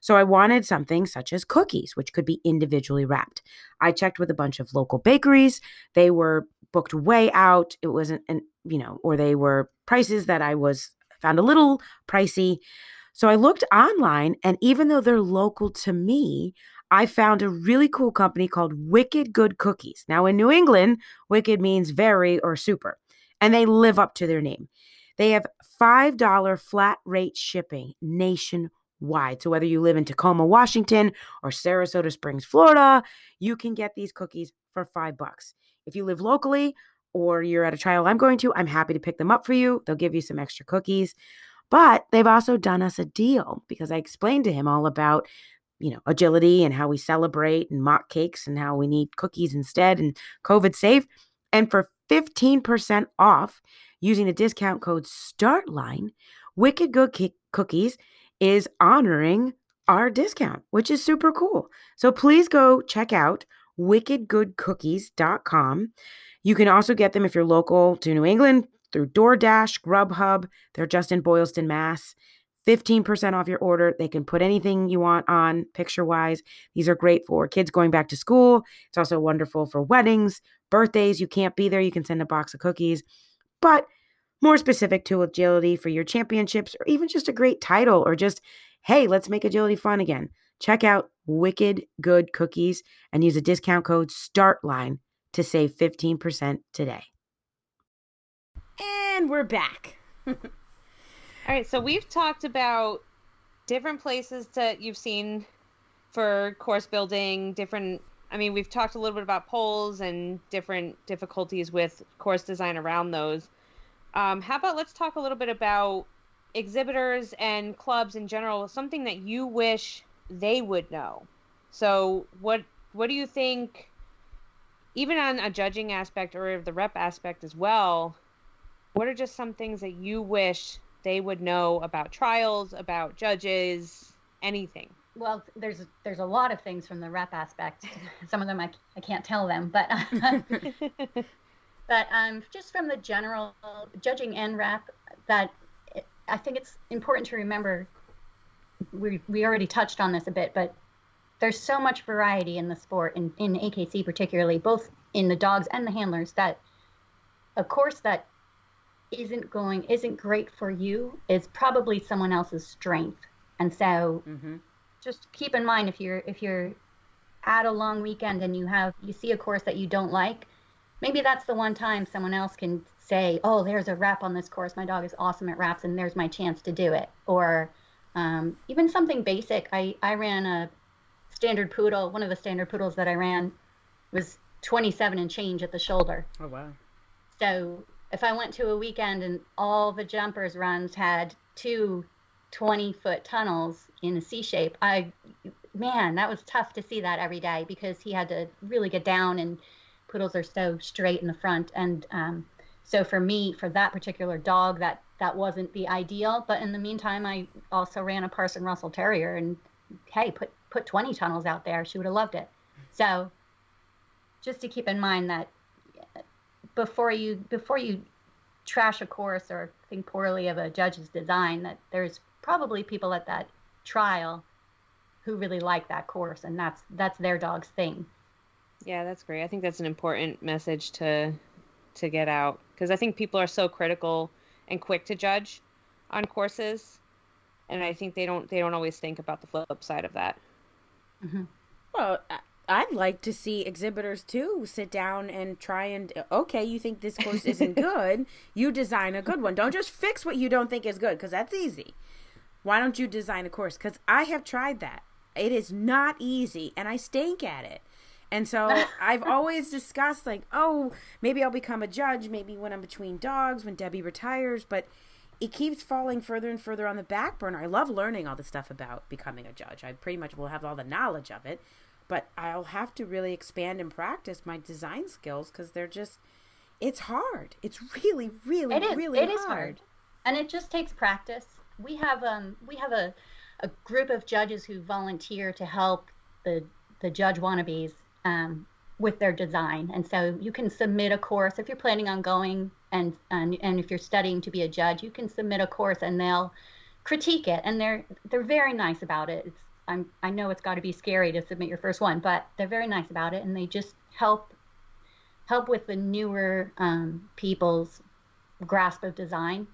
Speaker 1: So I wanted something such as cookies, which could be individually wrapped. I checked with a bunch of local bakeries. They were booked way out. It wasn't an, you know, or they were prices that I was found a little pricey. So I looked online, and even though they're local to me, I found a really cool company called Wicked Good Cookies. Now, in New England, wicked means very or super, and they live up to their name. They have $5 flat rate shipping nationwide. So, whether you live in Tacoma, Washington, or Sarasota Springs, Florida, you can get these cookies for five bucks. If you live locally, or you're at a trial I'm going to, I'm happy to pick them up for you. They'll give you some extra cookies. But they've also done us a deal because I explained to him all about, you know, agility and how we celebrate and MACH cakes and how we need cookies instead and COVID safe. And for 15% off using the discount code STARTLINE, Wicked Good Cookies is honoring our discount, which is super cool. So please go check out wickedgoodcookies.com. You can also get them if you're local to New England through DoorDash, Grubhub. They're just in Boylston, Mass. 15% off your order. They can put anything you want on picture wise. These are great for kids going back to school. It's also wonderful for weddings, birthdays. You can't be there, you can send a box of cookies. But more specific to agility for your championships or even just a great title or just, hey, let's make agility fun again. Check out Wicked Good Cookies and use a discount code STARTLINE to save 15% today. And we're back.
Speaker 2: All right, so we've talked about different places that you've seen for course building, different I mean, we've talked a little bit about poles and different difficulties with course design around those. Um, how about let's talk a little bit about exhibitors and clubs in general, something that you wish they would know. So, what what do you think even on a judging aspect or the rep aspect as well, what are just some things that you wish they would know about trials, about judges, anything?
Speaker 3: Well, there's there's a lot of things from the rep aspect. Some of them I, I can't tell them, but but um, just from the general judging and rep, that I think it's important to remember. We we already touched on this a bit, but there's so much variety in the sport, in, in AKC particularly, both in the dogs and the handlers, that a course that isn't going isn't great for you is probably someone else's strength. And so mm-hmm. just keep in mind if you're if you're at a long weekend and you have you see a course that you don't like, maybe that's the one time someone else can say, "Oh, there's a wrap on this course. My dog is awesome at wraps, and there's my chance to do it." Or um, even something basic. I I ran a standard poodle, one of the standard poodles that I ran was 27 and change at the shoulder.
Speaker 1: Oh, wow.
Speaker 3: So if I went to a weekend and all the jumpers runs had two 20 foot tunnels in a C shape. I, man, that was tough to see that every day because he had to really get down and poodles are so straight in the front. And um, so for me, for that particular dog, that that wasn't the ideal. But in the meantime, I also ran a Parson Russell Terrier, and hey, put put 20 tunnels out there. She would have loved it. So just to keep in mind that uh, before you before you trash a course or think poorly of a judge's design, that there's probably people at that trial who really like that course, and that's that's their dog's thing.
Speaker 2: Yeah, that's great. I think that's an important message to to get out because I think people are so critical and quick to judge on courses, and I think they don't they don't always think about the flip side of that.
Speaker 1: Mm-hmm. Well, I'd like to see exhibitors too sit down and try and okay, you think this course isn't good, you design a good one. Don't just fix what you don't think is good because that's easy. Why don't you design a course? Because I have tried that. It is not easy, and I stink at it. And so I've always discussed like, oh, maybe I'll become a judge, maybe when I'm between dogs, when Debbie retires, but it keeps falling further and further on the back burner. I love learning all the stuff about becoming a judge. I pretty much will have all the knowledge of it, but I'll have to really expand and practice my design skills because they're just it's hard. It's really, really, it is, really
Speaker 3: it
Speaker 1: hard.
Speaker 3: Is hard. And it just takes practice. We have um we have a, a group of judges who volunteer to help the the judge wannabes um, with their design. And so you can submit a course if you're planning on going and, and and if you're studying to be a judge, you can submit a course and they'll critique it and they're they're very nice about it. It's I'm I know it's got to be scary to submit your first one, but they're very nice about it and they just help help with the newer um, people's grasp of design.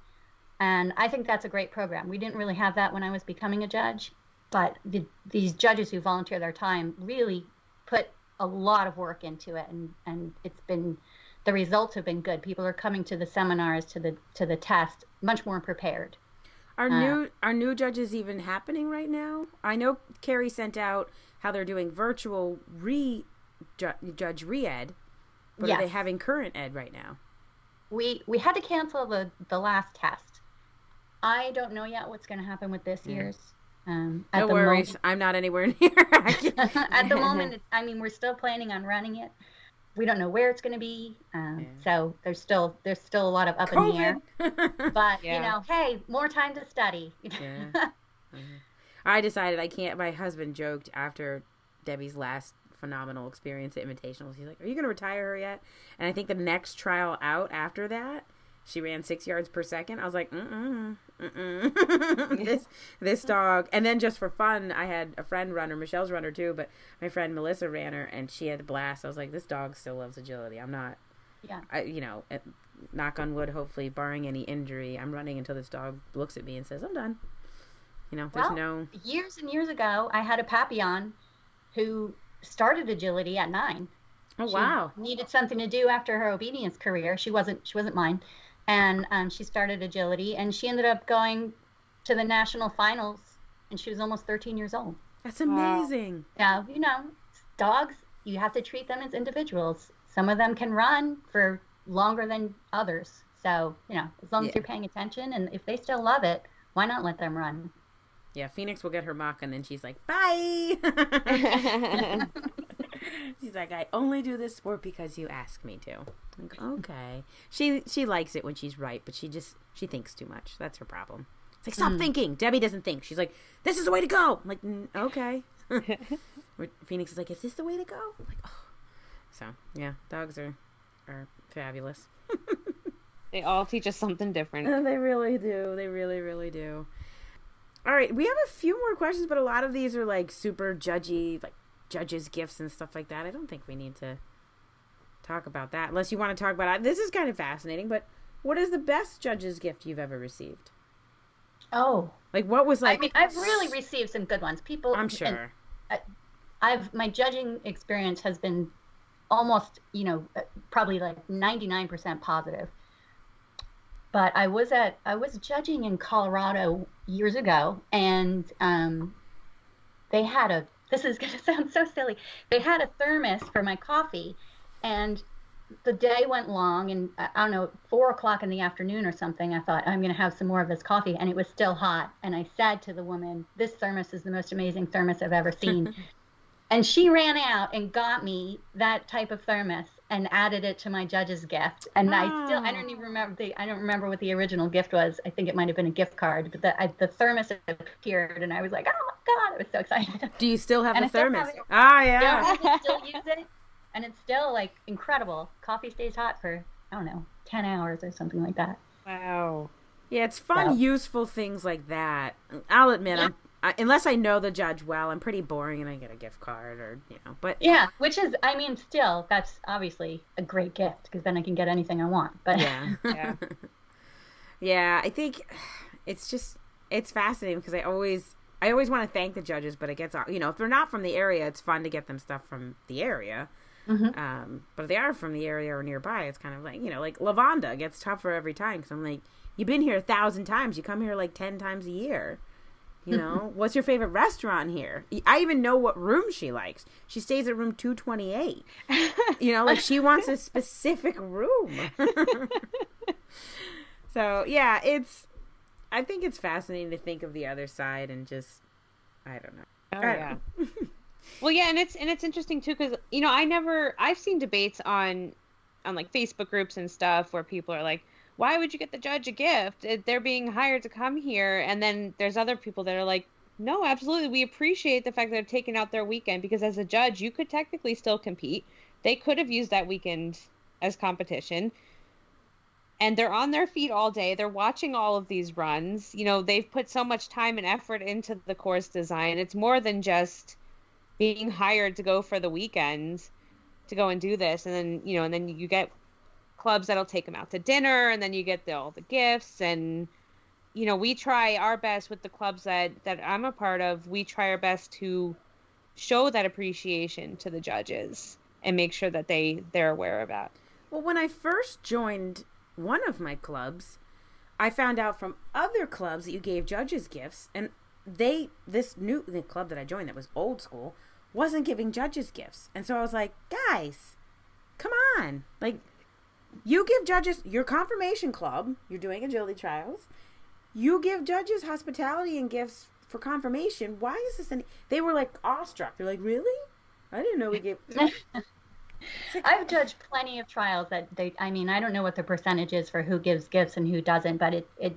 Speaker 3: And I think that's a great program. We didn't really have that when I was becoming a judge, but the, these judges who volunteer their time really put a lot of work into it and and it's been the results have been good people are coming to the seminars to the to the test much more prepared
Speaker 1: are uh, new are new judges even happening right now i know carrie sent out how they're doing virtual re judge re-ed but yes. are they having current ed right now
Speaker 3: we we had to cancel the the last test i don't know yet what's going to happen with this yeah. year's
Speaker 1: um, no worries. Moment, I'm not anywhere near.
Speaker 3: at the moment, I mean, we're still planning on running it. We don't know where it's going to be, um, yeah. so there's still there's still a lot of up COVID. in the air. But yeah. you know, hey, more time to study. yeah.
Speaker 1: mm-hmm. I decided I can't. My husband joked after Debbie's last phenomenal experience at Invitationals. He's like, "Are you going to retire her yet?" And I think the next trial out after that she ran six yards per second. I was like, mm mm, this this dog. And then just for fun, I had a friend runner. Michelle's runner too, but my friend Melissa ran her, and she had a blast. I was like, this dog still loves agility. I'm not. Yeah. I, you know, eh, knock on wood. Hopefully, barring any injury, I'm running until this dog looks at me and says, "I'm done." You know, there's well, no.
Speaker 3: Years and years ago, I had a Papillon who started agility at nine.
Speaker 1: Oh she wow!
Speaker 3: Needed something to do after her obedience career. She wasn't. She wasn't mine and um, she started agility and she ended up going to the national finals and she was almost 13 years old.
Speaker 1: That's amazing.
Speaker 3: Wow. yeah you know dogs you have to treat them as individuals. Some of them can run for longer than others. So you know as long yeah. as you're paying attention and if they still love it why not let them run?
Speaker 1: Yeah phoenix will get her MACH and then she's like bye She's like, I only do this sport because you ask me to. Like, okay. She she likes it when she's right, but she just she thinks too much. That's her problem. It's like stop mm. thinking. Debbie doesn't think. She's like, this is the way to go. I'm like, mm, okay. Phoenix is like, is this the way to go? I'm like, oh. So yeah, dogs are are fabulous.
Speaker 2: they all teach us something different.
Speaker 1: they really do. They really, really do. All right, we have a few more questions, but a lot of these are like super judgy, like judges' gifts and stuff like that. I don't think we need to talk about that unless you want to talk about it. This is kind of fascinating, but what is the best judge's gift you've ever received?
Speaker 3: Oh,
Speaker 1: like what was like?
Speaker 3: I mean, I've really received some good ones. People,
Speaker 1: I'm sure.
Speaker 3: I've my judging experience has been almost, you know, probably like 99% positive. But I was at I was judging in Colorado years ago, and um, they had a this is going to sound so silly. They had a thermos for my coffee, and the day went long, and uh, I don't know, four o'clock in the afternoon or something. I thought I'm going to have some more of this coffee, and it was still hot. And I said to the woman, "This thermos is the most amazing thermos I've ever seen." and she ran out and got me that type of thermos and added it to my judge's gift. And oh. I still, I don't even remember the, I don't remember what the original gift was. I think it might have been a gift card, but the, I, the thermos appeared, and I was like, oh my god, I was so excited.
Speaker 1: Do you still have and the thermos? Ah, yeah.
Speaker 3: yeah I still use it and it's still like incredible. Coffee stays hot for I don't know ten hours or something like that.
Speaker 2: Wow.
Speaker 1: Yeah, it's fun, so. useful things like that. I'll admit, yeah. I'm I, unless I know the judge well, I'm pretty boring, and I get a gift card or you know. But
Speaker 3: yeah, which is, I mean, still that's obviously a great gift because then I can get anything I want. But
Speaker 1: yeah, yeah, yeah. I think it's just it's fascinating because I always I always want to thank the judges, but it gets you know if they're not from the area, it's fun to get them stuff from the area. Mm-hmm. Um, but if they are from the area or nearby, it's kind of like you know, like Lavanda gets tougher every time because I'm like, you've been here a thousand times, you come here like ten times a year. You know, what's your favorite restaurant here? I even know what room she likes. She stays at room 228. you know, like she wants a specific room. so, yeah, it's I think it's fascinating to think of the other side and just I don't know.
Speaker 2: Oh, yeah. Well, yeah, and it's and it's interesting too because you know I never I've seen debates on on like Facebook groups and stuff where people are like, why would you get the judge a gift? They're being hired to come here, and then there's other people that are like, no, absolutely, we appreciate the fact that they're taking out their weekend because as a judge, you could technically still compete. They could have used that weekend as competition. And they're on their feet all day. They're watching all of these runs. You know, they've put so much time and effort into the course design. It's more than just being hired to go for the weekend to go and do this and then you know and then you get clubs that'll take them out to dinner and then you get the, all the gifts and you know we try our best with the clubs that that i'm a part of we try our best to show that appreciation to the judges and make sure that they they're aware of that
Speaker 1: well when i first joined one of my clubs i found out from other clubs that you gave judges gifts and they this new the club that I joined that was old school wasn't giving judges gifts. And so I was like, guys, come on. Like you give judges your conformation club, you're doing agility trials. You give judges hospitality and gifts for conformation. Why is this any they were like awestruck. They're like, Really? I didn't know we gave
Speaker 3: I've judged plenty of trials that they I mean, I don't know what the percentage is for who gives gifts and who doesn't, but it, it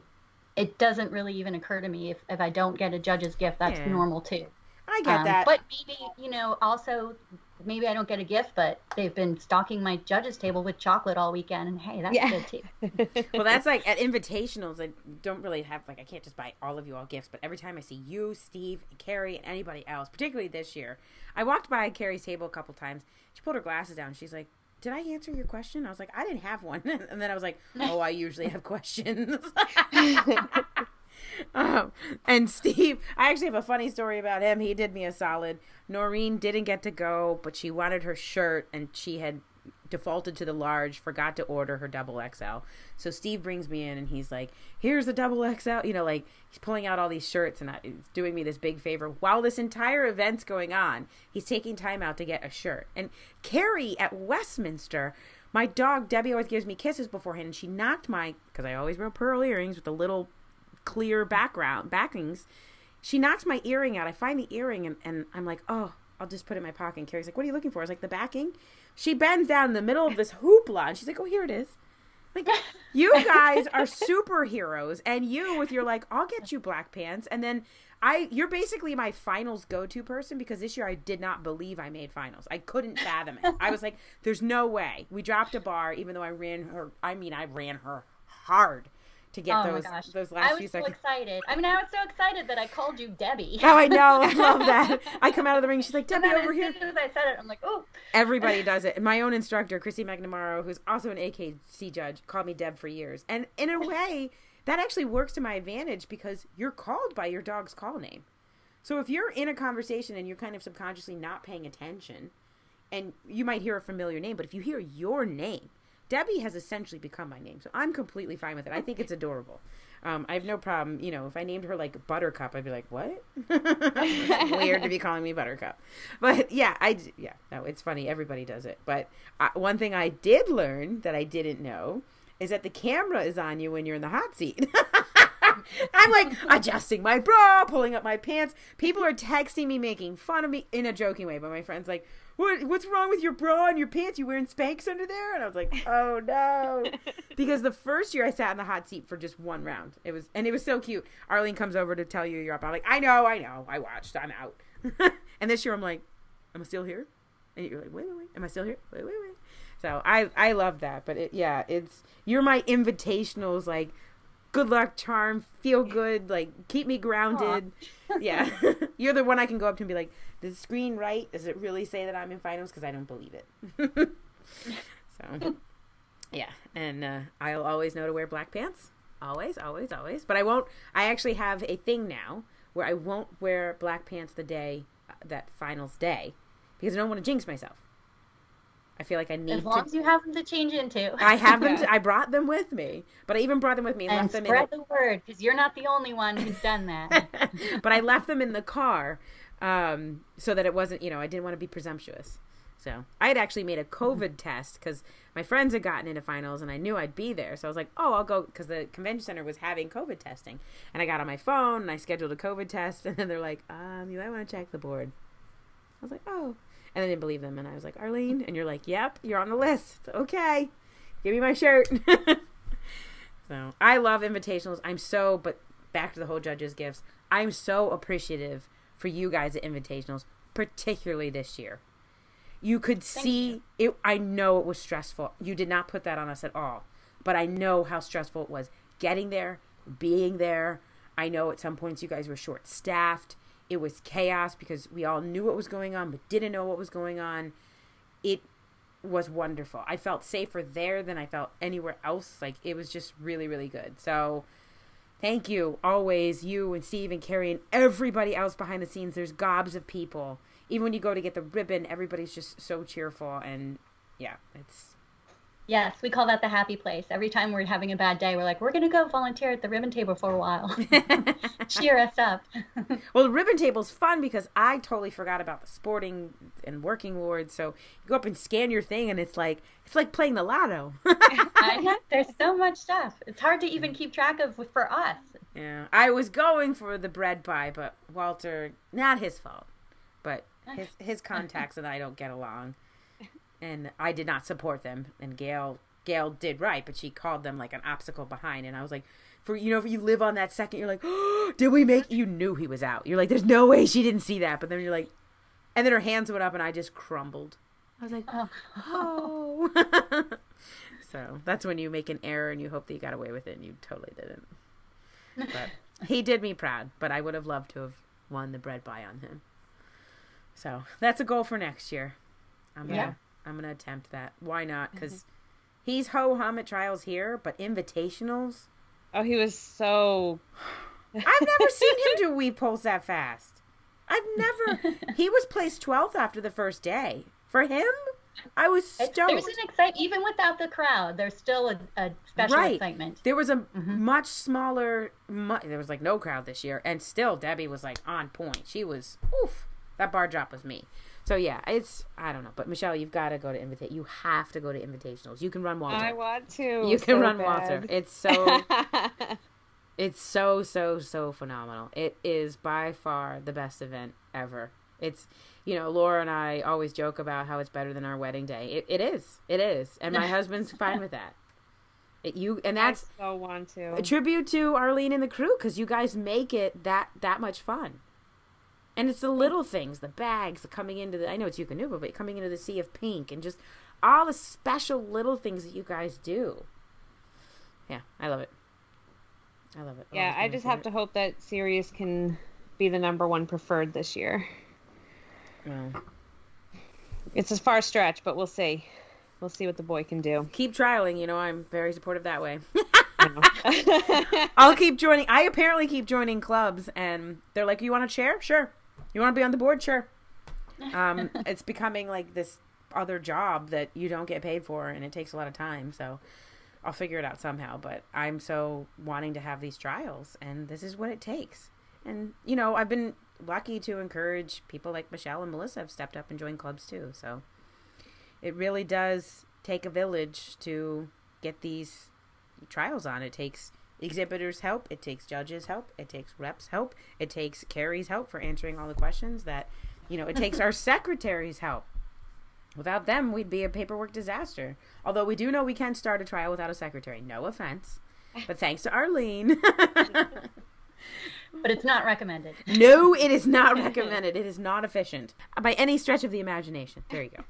Speaker 3: it doesn't really even occur to me if, if I don't get a judge's gift, that's yeah. normal too.
Speaker 1: I get um, that.
Speaker 3: But maybe, you know, also maybe I don't get a gift, but they've been stocking my judges table with chocolate all weekend and hey, that's yeah. good
Speaker 1: too. well, that's like at invitationals, I don't really have like I can't just buy all of you all gifts, but every time I see you, Steve, Carrie, and anybody else, particularly this year, I walked by Carrie's table a couple times. She pulled her glasses down. She's like, did I answer your question? I was like, I didn't have one. and then I was like, oh, I usually have questions. Um, and Steve, I actually have a funny story about him. He did me a solid. Noreen didn't get to go, but she wanted her shirt and she had defaulted to the large, forgot to order her double XL. So Steve brings me in and he's like, "Here's the double XL." You know, like he's pulling out all these shirts and he's doing me this big favor while this entire event's going on. He's taking time out to get a shirt. And Carrie at Westminster, my dog Debbie always gives me kisses beforehand, and she knocked my because I always wear pearl earrings with a little clear background backings. She knocks my earring out. I find the earring and, and I'm like, oh, I'll just put it in my pocket. And Carrie's like, what are you looking for? I was like, the backing. She bends down in the middle of this hoopla and she's like, "Oh, here it is." Like you guys are superheroes, and you with your like, "I'll get you black pants," and then I, you're basically my finals go-to person because this year I did not believe I made finals. I couldn't fathom it. I was like, "There's no way." We dropped a bar, even though I ran her. I mean, I ran her hard to get oh those those last
Speaker 3: I was
Speaker 1: few
Speaker 3: so
Speaker 1: seconds.
Speaker 3: excited. I mean, I was so excited that I called you Debbie.
Speaker 1: Oh, I know. I love that. I come out of the ring. She's like, Debbie over
Speaker 3: as
Speaker 1: here.
Speaker 3: As soon as I said it, I'm like, oh.
Speaker 1: Everybody does it. My own instructor, Chrissy McNamara, who's also an AKC judge, called me Deb for years. And in a way, that actually works to my advantage because you're called by your dog's call name. So if you're in a conversation and you're kind of subconsciously not paying attention, and you might hear a familiar name, but if you hear your name, Debbie has essentially become my name. So I'm completely fine with it. I think it's adorable. Um, I have no problem. You know, if I named her like Buttercup, I'd be like, "What?" It's weird to be calling me Buttercup. But yeah, I yeah, no, it's funny. Everybody does it. But uh, one thing I did learn that I didn't know is that the camera is on you when you're in the hot seat. I'm like adjusting my bra, pulling up my pants. People are texting me, making fun of me in a joking way. But my friend's like, "What? What's wrong with your bra and your pants? You wearing Spanx under there?" And I was like, "Oh no," because the first year I sat in the hot seat for just one round. It was and it was so cute. Arlene comes over to tell you you're up. I'm like, "I know, I know. I watched. I'm out." and this year I'm like, "Am I still here?" And you're like, "Wait, wait, wait. Am I still here? Wait, wait, wait." So I I love that. But it, yeah, it's you're my invitationals like good luck charm, feel good, like keep me grounded. yeah. You're the one I can go up to and be like, "Does the screen right? Does it really say that I'm in finals cuz I don't believe it." so yeah, and uh, I'll always know to wear black pants. Always, always, always. But I won't I actually have a thing now where I won't wear black pants the day uh, that finals day because I don't want to jinx myself. I feel like I need
Speaker 3: As long
Speaker 1: to
Speaker 3: as you have them to change into.
Speaker 1: I have them. To, I brought them with me, but I even brought them with me and,
Speaker 3: and
Speaker 1: left them
Speaker 3: spread
Speaker 1: in.
Speaker 3: the word because you're not the only one who's done that.
Speaker 1: But I left them in the car, um, so that it wasn't. You know, I didn't want to be presumptuous. So I had actually made a COVID test because my friends had gotten into finals and I knew I'd be there. So I was like, oh, I'll go because the convention center was having COVID testing, and I got on my phone and I scheduled a COVID test, and then they're like, um, you might want to check the board. I was like, oh. And I didn't believe them. And I was like, Arlene. And you're like, yep, you're on the list. Okay. Give me my shirt. so I love invitationals. I'm so, but back to the whole judges' gifts. I'm so appreciative for you guys at invitationals, particularly this year. You could see it. I know it was stressful. You did not put that on us at all. But I know how stressful it was getting there, being there. I know at some points you guys were short staffed it was chaos because we all knew what was going on but didn't know what was going on it was wonderful i felt safer there than i felt anywhere else like it was just really really good so thank you. Always you and steve and carrie and everybody else behind the scenes. There's gobs of people. Even when you go to get the ribbon everybody's just so cheerful and yeah it's
Speaker 3: yes, we call that the happy place. Every time we're having a bad day, we're like, we're going to go volunteer at the ribbon table for a while. Cheer us up.
Speaker 1: Well, the ribbon table's fun because I totally forgot about the sporting and working awards. So you go up and scan your thing, and it's like it's like playing the lotto.
Speaker 3: I know, there's so much stuff. It's hard to even keep track of for us.
Speaker 1: yeah, I was going for the bread pie, but Walter, not his fault, but his his contacts and I don't get along, and I did not support them. And Gail Gail did right, but she called them like an obstacle behind, and I was like. For you know, if you live on that second, you're like, oh, "Did we make?" You knew he was out. You're like, "There's no way she didn't see that." But then you're like, and then her hands went up, and I just crumbled. I was like,
Speaker 3: Oh.
Speaker 1: oh. so that's when you make an error and you hope that you got away with it, and you totally didn't. But he did me proud, but I would have loved to have won the bread pie on him. So that's a goal for next year. I'm gonna
Speaker 3: Yeah.
Speaker 1: I'm gonna attempt that. Why not? Because he's ho hum at trials here, but invitationals.
Speaker 2: Oh, he was so.
Speaker 1: I've never seen him do weave poles that fast. I've never. He was placed 12th after the first day. For him, I was stoked.
Speaker 3: There's an excitement, even without the crowd, there's still a, a special
Speaker 1: Right.
Speaker 3: excitement.
Speaker 1: There was a
Speaker 3: Mhm.
Speaker 1: much smaller. Mu- there was like no crowd this year, and still Debbie was like on point. She was oof. That bar drop was me. So yeah, it's I don't know, but Michelle, you've got to go to invite. You have to go to invitationals. You can run Walter.
Speaker 2: I want to.
Speaker 1: you can
Speaker 2: so
Speaker 1: run
Speaker 2: bad.
Speaker 1: Walter. It's so it's so so so phenomenal. It is by far the best event ever. It's you know Laura and I always joke about how it's better than our wedding day. It, it is. It is, and my husband's fine with that. It, you and that's
Speaker 2: I so want to.
Speaker 1: a tribute to Arlene and the crew because you guys make it that that much fun. And it's the little things, the bags, the coming into the I know it's Eukanuba, but coming into the sea of pink and just all the special little things that you guys do. Yeah, I love it. I love it.
Speaker 2: yeah, I just have to hope that Sirius can be the number one preferred this year.
Speaker 1: Well,
Speaker 2: It's a far stretch, but we'll see. We'll see what the boy can do.
Speaker 1: keep trialing. You know, I'm very supportive that way. I'll keep joining. I apparently keep joining clubs, and they're like, "You want a chair? Sure. You want to be on the board? Sure." Um, it's becoming like this other job that you don't get paid for, and it takes a lot of time. So, I'll figure it out somehow. But I'm so wanting to have these trials, and this is what it takes. And you know, I've been lucky to encourage people like Michelle and Melissa have stepped up and joined clubs too. So it really does take a village to get these trials on. It takes exhibitors' help, it takes judges' help, it takes reps' help, it takes Carrie's help for answering all the questions that, you know, it takes our secretary's help. Without them, we'd be a paperwork disaster. Although we do know we can start a trial without a secretary. No offense. But thanks to Arlene.
Speaker 3: but it's not recommended.
Speaker 1: No, it is not recommended. It is not efficient by any stretch of the imagination. There you go.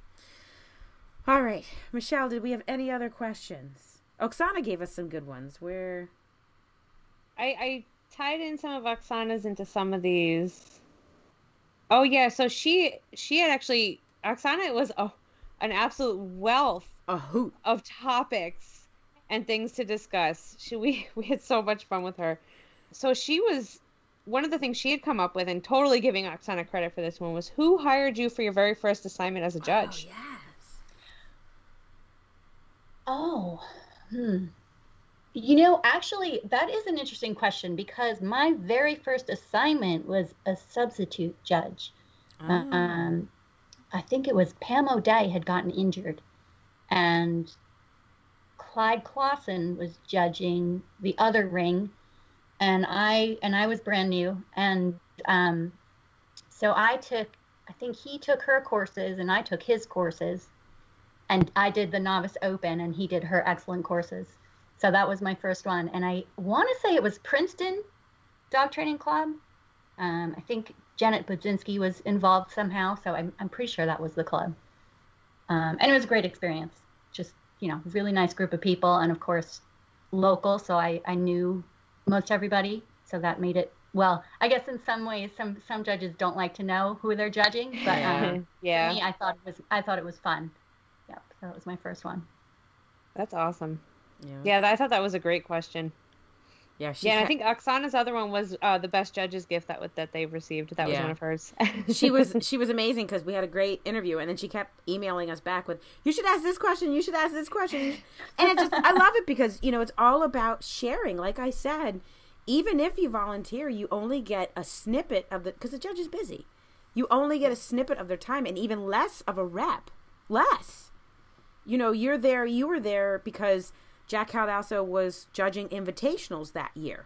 Speaker 1: All right. Michelle, did we have any other questions? Oksana gave us some good ones. Where
Speaker 2: I, I tied in some of Oksana's into some of these. Oh yeah, so she she had actually Oksana was a, an absolute wealth
Speaker 1: a hoot
Speaker 2: of topics and things to discuss. She we we had so much fun with her. So she was one of the things she had come up with and totally giving Oksana credit for this one was who hired you for your very first assignment as a judge?
Speaker 1: Oh, yes.
Speaker 3: Oh, hmm. You know, actually, that is an interesting question because my very first assignment was a substitute judge. Oh. Um, I think it was Pam O'Day had gotten injured, and Clyde Clausen was judging the other ring, and I and I was brand new, and um, so I took. I think he took her courses, and I took his courses, and I did the novice open, and he did her excellent courses. So that was my first one. And I want to say it was Princeton Dog Training Club. Um, I think Janet Budzinski was involved somehow. So I'm, I'm pretty sure that was the club. Um, and it was a great experience. Just, you know, really nice group of people. And of course, local. So I, I knew most everybody. So that made it well, I guess in some ways, some some judges don't like to know who they're judging, but yeah, um, yeah. me, I thought it was I thought it was fun. Yep, so that was my first one.
Speaker 2: That's awesome. Yeah. Yeah, I thought that was a great question.
Speaker 1: Yeah,
Speaker 2: yeah, and I think Oksana's other one was uh, the best judge's gift that that they've received. That was one of hers.
Speaker 1: she was she was amazing because we had a great interview, and then she kept emailing us back with, "You should ask this question. You should ask this question." And it just I love it because you know it's all about sharing. Like I said, even if you volunteer, you only get a snippet of the because the judge is busy. You only get a snippet of their time, and even less of a rep. Less. You know, you're there. You were there because Jack Caldasso was judging invitationals that year.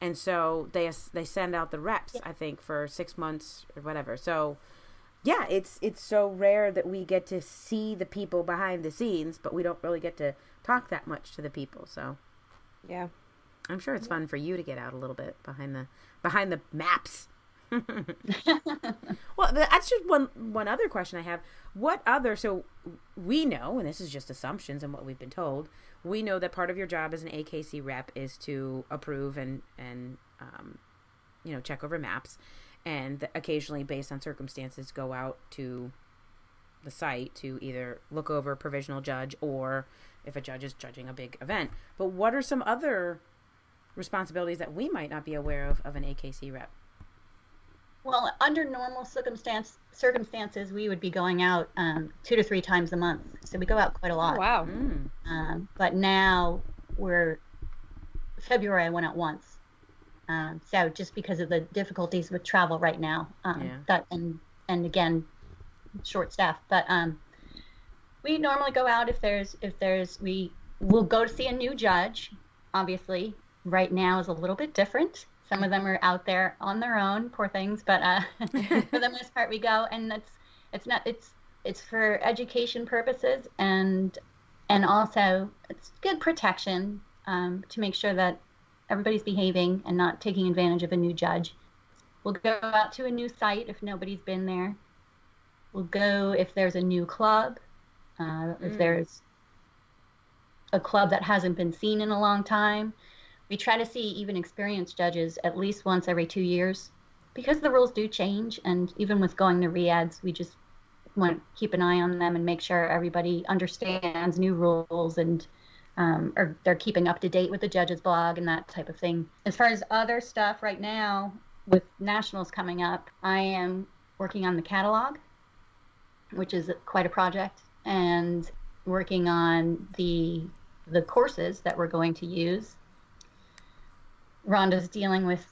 Speaker 1: And so they they send out the reps, yeah. I think, for six months or whatever. So, yeah, it's it's so rare that we get to see the people behind the scenes, but we don't really get to talk that much to the people. So,
Speaker 2: yeah,
Speaker 1: I'm sure it's fun for you to get out a little bit behind the behind the maps. well, that's just one one other question I have. What other? So we know, and this is just assumptions and what we've been told we know that part of your job as an AKC rep is to approve and and um, you know check over maps, and occasionally, based on circumstances, go out to the site to either look over a provisional judge or if a judge is judging a big event. But what are some other responsibilities that we might not be aware of of an AKC rep?
Speaker 3: Well, under normal circumstance circumstances, we would be going out um, two to three times a month. So we go out quite a lot.
Speaker 2: Oh, wow. Mm.
Speaker 3: Um, but now we're February. I went out once. Um, so just because of the difficulties with travel right now, um, yeah. that and and again, short staff. But um, we normally go out if there's if there's we will go to see a new judge. Obviously, right now is a little bit different some of them are out there on their own, poor things. But uh, for the most part, we go, and it's it's not it's it's for education purposes and and also it's good protection um, to make sure that everybody's behaving and not taking advantage of a new judge. We'll go out to a new site if nobody's been there. We'll go if there's a new club, uh, mm. if there's a club that hasn't been seen in a long time we try to see even experienced judges at least once every two years because the rules do change. And even with going to RIADs, we just want to keep an eye on them and make sure everybody understands new rules and um, or they're keeping up to date with the judge's blog and that type of thing. As far as other stuff right now, with nationals coming up, I am working on the catalog, which is quite a project, and working on the the courses that we're going to use. Rhonda's dealing with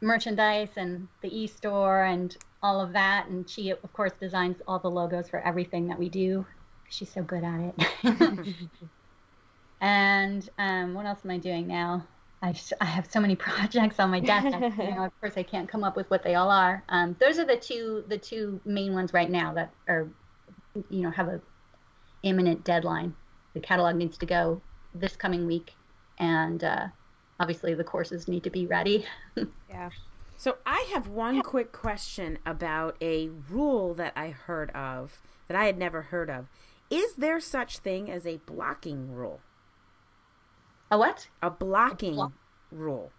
Speaker 3: merchandise and the e-store and all of that, and she of course designs all the logos for everything that we do. She's so good at it. and um, what else am I doing now? I, just, I have so many projects on my desk. I, you know, of course, I can't come up with what they all are. Um, those are the two the two main ones right now that are, you know, have a imminent deadline. The catalog needs to go this coming week, and uh, obviously the courses need to be ready.
Speaker 2: yeah.
Speaker 1: So I have one quick question about a rule that I heard of that I had never heard of. Is there such thing as a blocking rule?
Speaker 3: A what?
Speaker 1: A blocking a rule.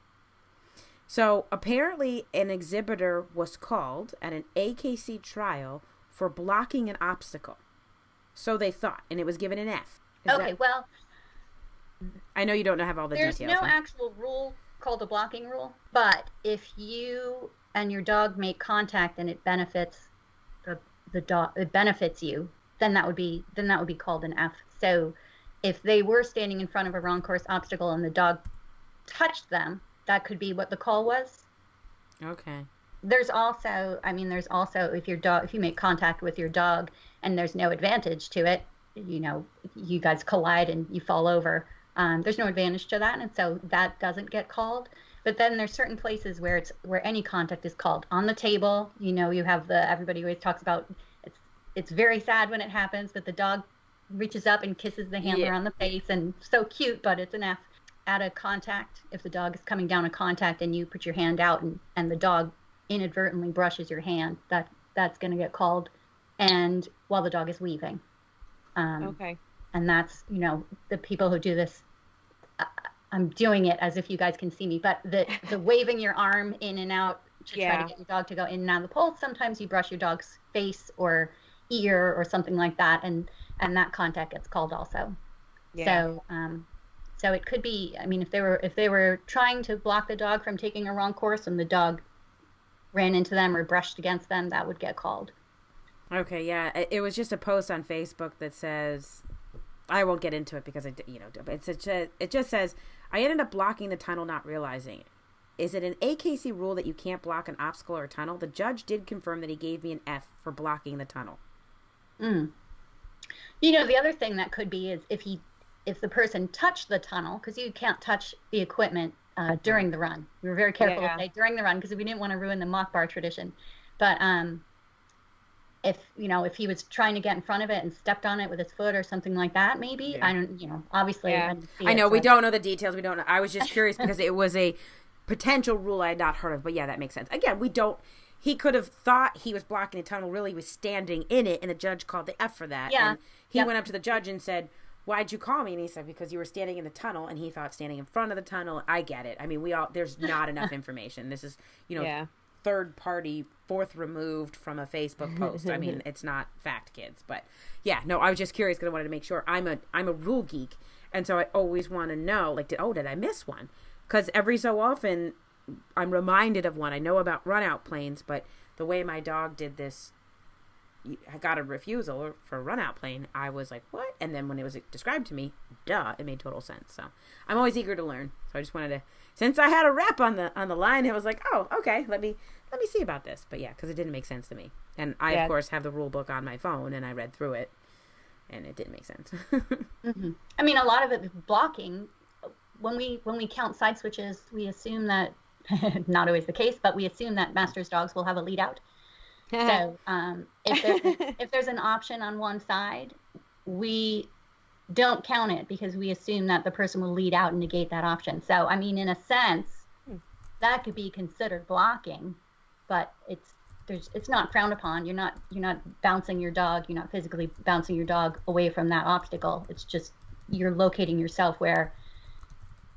Speaker 1: So apparently, an exhibitor was called at an AKC trial for blocking an obstacle. So they thought, and it was given an F.
Speaker 3: Is okay, that... well,
Speaker 1: I know you don't have all the
Speaker 3: there's
Speaker 1: details.
Speaker 3: There's no actual rule called a blocking rule, but if you and your dog make contact and it benefits the the dog, it benefits you, then that would be then that would be called an F. So if they were standing in front of a wrong course obstacle and the dog touched them, that could be what the call was.
Speaker 1: Okay.
Speaker 3: There's also, I mean, there's also if your dog, if you make contact with your dog and there's no advantage to it, you know, you guys collide and you fall over. Um, there's no advantage to that, and so that doesn't get called. But then there's certain places where it's where any contact is called on the table. You know, you have the everybody always talks about. It's it's very sad when it happens, but the dog reaches up and kisses the handler yeah. on the face and so cute, but it's an F. At a contact, if the dog is coming down a contact and you put your hand out and, and the dog inadvertently brushes your hand, that that's going to get called. And while the dog is weaving.
Speaker 2: Um, okay.
Speaker 3: And that's, you know, the people who do this, I, I'm doing it as if you guys can see me, but the, the waving your arm in and out to yeah. try to get your dog to go in and out of the pole, sometimes you brush your dog's face or ear or something like that. And and that contact gets called also. Yeah. So, um, so it could be. I mean, if they were if they were trying to block the dog from taking a wrong course and the dog ran into them or brushed against them, that would get called.
Speaker 1: Okay, yeah, it was just a post on Facebook that says, I won't get into it because I, you know, it's a, it just says I ended up blocking the tunnel, not realizing it. Is it an AKC rule that you can't block an obstacle or tunnel? The judge did confirm that he gave me an F for blocking the tunnel.
Speaker 3: Mm. You know, the other thing that could be is if he, if the person touched the tunnel, because you can't touch the equipment uh, during the run. We were very careful yeah. say during the run because we didn't want to ruin the MACH bar tradition. But um, if you know, if he was trying to get in front of it and stepped on it with his foot or something like that, maybe yeah. I don't, you know, obviously.
Speaker 1: Yeah. I, I know it, we so don't know the details. We don't. know. I was just curious because it was a potential rule I had not heard of. But yeah, that makes sense. Again, we don't he could have thought he was blocking a tunnel. Really, was standing in it, and the judge called the F for that.
Speaker 3: Yeah.
Speaker 1: And he yep. went up to the judge and said, "Why'd you call me?" And he said, "Because you were standing in the tunnel." And he thought standing in front of the tunnel. I get it. I mean, we all there's not enough information. This is you know yeah. Third party, fourth removed from a Facebook post. I mean, it's not fact, kids. But yeah, no, I was just curious because I wanted to make sure. I'm a I'm a rule geek, and so I always want to know like, did, oh, did I miss one? Because every so often I'm reminded of one. I know about run out planes, but the way my dog did this I got a refusal for a run out plane, I was like, what? And then when it was described to me, duh, it made total sense. So I'm always eager to learn. So I just wanted to, since I had a rep on the on the line, it was like, oh, okay, let me let me see about this. But yeah, because it didn't make sense to me. And I yeah. of course have the rule book on my phone, and I read through it, and it didn't make sense.
Speaker 3: mm-hmm. I mean, a lot of it is blocking. When we when we count side switches, we assume that not always the case, but we assume that master's dogs will have a lead out. so um, if, there's, if there's an option on one side, we don't count it because we assume that the person will lead out and negate that option. So, I mean, in a sense, hmm. that could be considered blocking, but it's there's it's not frowned upon. You're not you're not bouncing your dog. You're not physically bouncing your dog away from that obstacle. It's just you're locating yourself where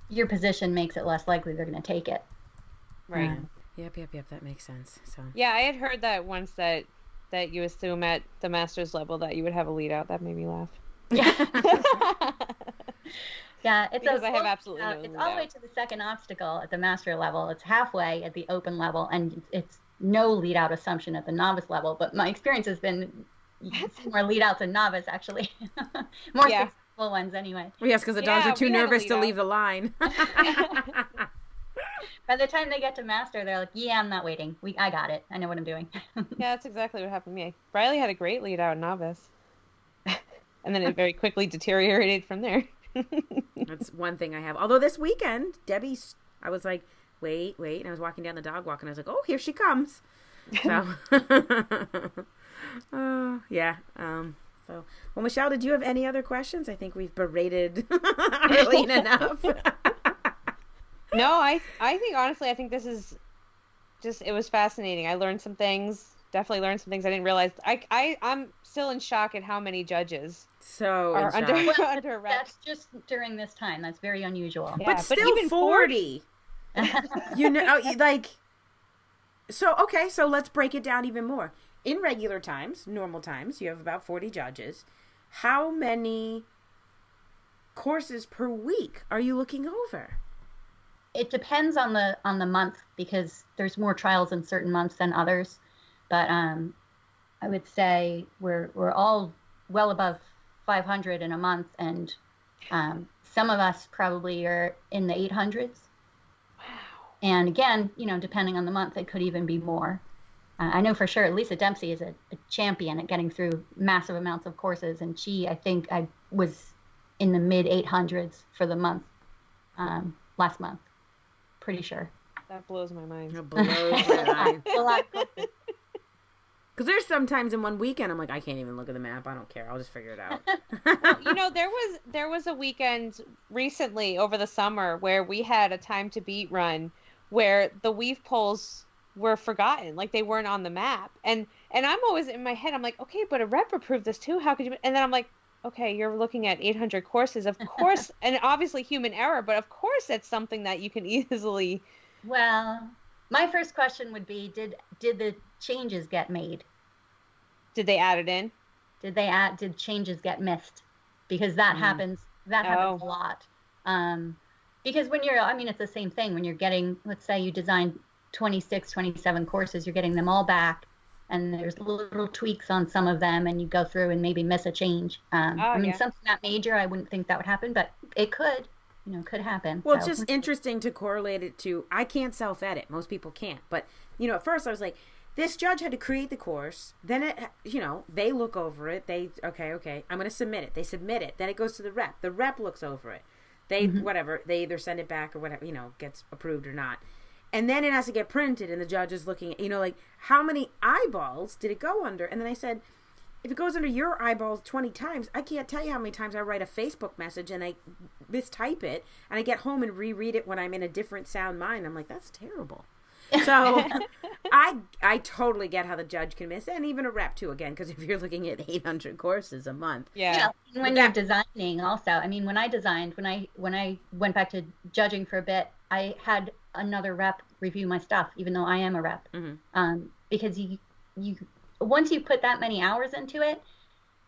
Speaker 3: your position makes it less likely they're going to take it.
Speaker 2: Right.
Speaker 1: Yep, yep, yep. That makes sense. So.
Speaker 2: Yeah, I had heard that once that that you assume at the master's level that you would have a lead out. That made me laugh.
Speaker 3: Yeah. yeah, it's
Speaker 2: because a, I have absolutely uh, no
Speaker 3: It's all the way to the second obstacle at the master level. It's halfway at the open level, and it's no lead out assumption at the novice level. But my experience has been more lead outs than novice actually. more yeah. comfortable ones anyway.
Speaker 1: Well, yes, because the dogs
Speaker 2: Yeah,
Speaker 1: are too
Speaker 2: we had a
Speaker 1: nervous to
Speaker 2: lead
Speaker 1: leave the line.
Speaker 3: By the time they get to master, they're like, "Yeah, I'm not waiting. We, I got it. I know what I'm doing."
Speaker 2: Yeah, that's exactly what happened to me. Riley had a great lead out novice, and then it very quickly deteriorated from there.
Speaker 1: That's one thing I have. Although this weekend, Debbie, I was like, wait, wait. And I was walking down the dog walk and I was like, oh, here she comes. So, uh, yeah. Um, so, well, Michelle, did you have any other questions? I think we've berated Arlene enough.
Speaker 2: no, I I think honestly, I think this is just it was fascinating. I learned some things. Definitely learned some things I didn't realize. I I I'm still in shock at how many judges
Speaker 1: so,
Speaker 2: are under
Speaker 1: shock.
Speaker 2: under a rep.
Speaker 3: That's just during this time. That's very unusual.
Speaker 2: Yeah,
Speaker 1: but
Speaker 2: but
Speaker 1: still
Speaker 2: even
Speaker 1: 40. you know, like, so, okay, so let's break it down even more. In regular times, normal times, you have about 40 judges. How many courses per week are you looking over?
Speaker 3: it depends on the on the month because there's more trials in certain months than others but um i would say we're we're all well above 500 in a month and um some of us probably are in the 800s and again you know depending on the month it could even be more. Uh, i know for sure lisa dempsey is a, a champion at getting through massive amounts of courses and she i think i was in the mid 800s for the month um, last month. Pretty sure.
Speaker 2: That blows my mind.
Speaker 1: It blows my mind.
Speaker 3: a lot of courses.
Speaker 1: Because there's sometimes in one weekend, I'm like, I can't even look at the map. I don't care. I'll just figure it out.
Speaker 2: you know there was there was a weekend recently over the summer where we had a time to beat run where the weave poles were forgotten like they weren't on the map and and i'm always in my head i'm like okay but a rep approved this too how could you and then i'm like okay you're looking at 800 courses of course and obviously human error but of course it's something that you can easily
Speaker 3: well my first question would be did did the changes get made
Speaker 2: did they add it in
Speaker 3: did they add did changes get missed because that
Speaker 1: Mm.
Speaker 3: happens that happens
Speaker 2: Oh.
Speaker 3: a lot um because when you're i mean it's the same thing when you're getting let's say you designed 26 27 courses you're getting them all back and there's little tweaks on some of them and you go through and maybe miss a change um,
Speaker 2: Oh,
Speaker 3: i mean
Speaker 2: yeah.
Speaker 3: something that major i wouldn't think that would happen but it could you know could happen
Speaker 1: Well, it's just interesting to correlate it to. I can't self edit. Most people can't. But, you know, at first I was like, this judge had to create the course. Then it, you know, they look over it. They, okay, okay, I'm going to submit it. They submit it. Then it goes to the rep. The rep looks over it. They, mm-hmm. whatever, they either send it back or whatever, you know, gets approved or not. And then it has to get printed and the judge is looking at, you know, like, how many eyeballs did it go under? And then I said, if it goes under your eyeballs 20 times, I can't tell you how many times I write a Facebook message and I mistype it and I get home and reread it when I'm in a different sound mind. I'm like, that's terrible. So I I totally get how the judge can miss and even a rep too again because if you're looking at 800 courses a month.
Speaker 2: yeah
Speaker 3: Yeah, when
Speaker 1: But
Speaker 3: you're designing also i mean when i designed when i when i went back to judging for a bit i had another rep review my stuff even though i am a rep
Speaker 1: Mhm.
Speaker 3: um, because you you once you put that many hours into it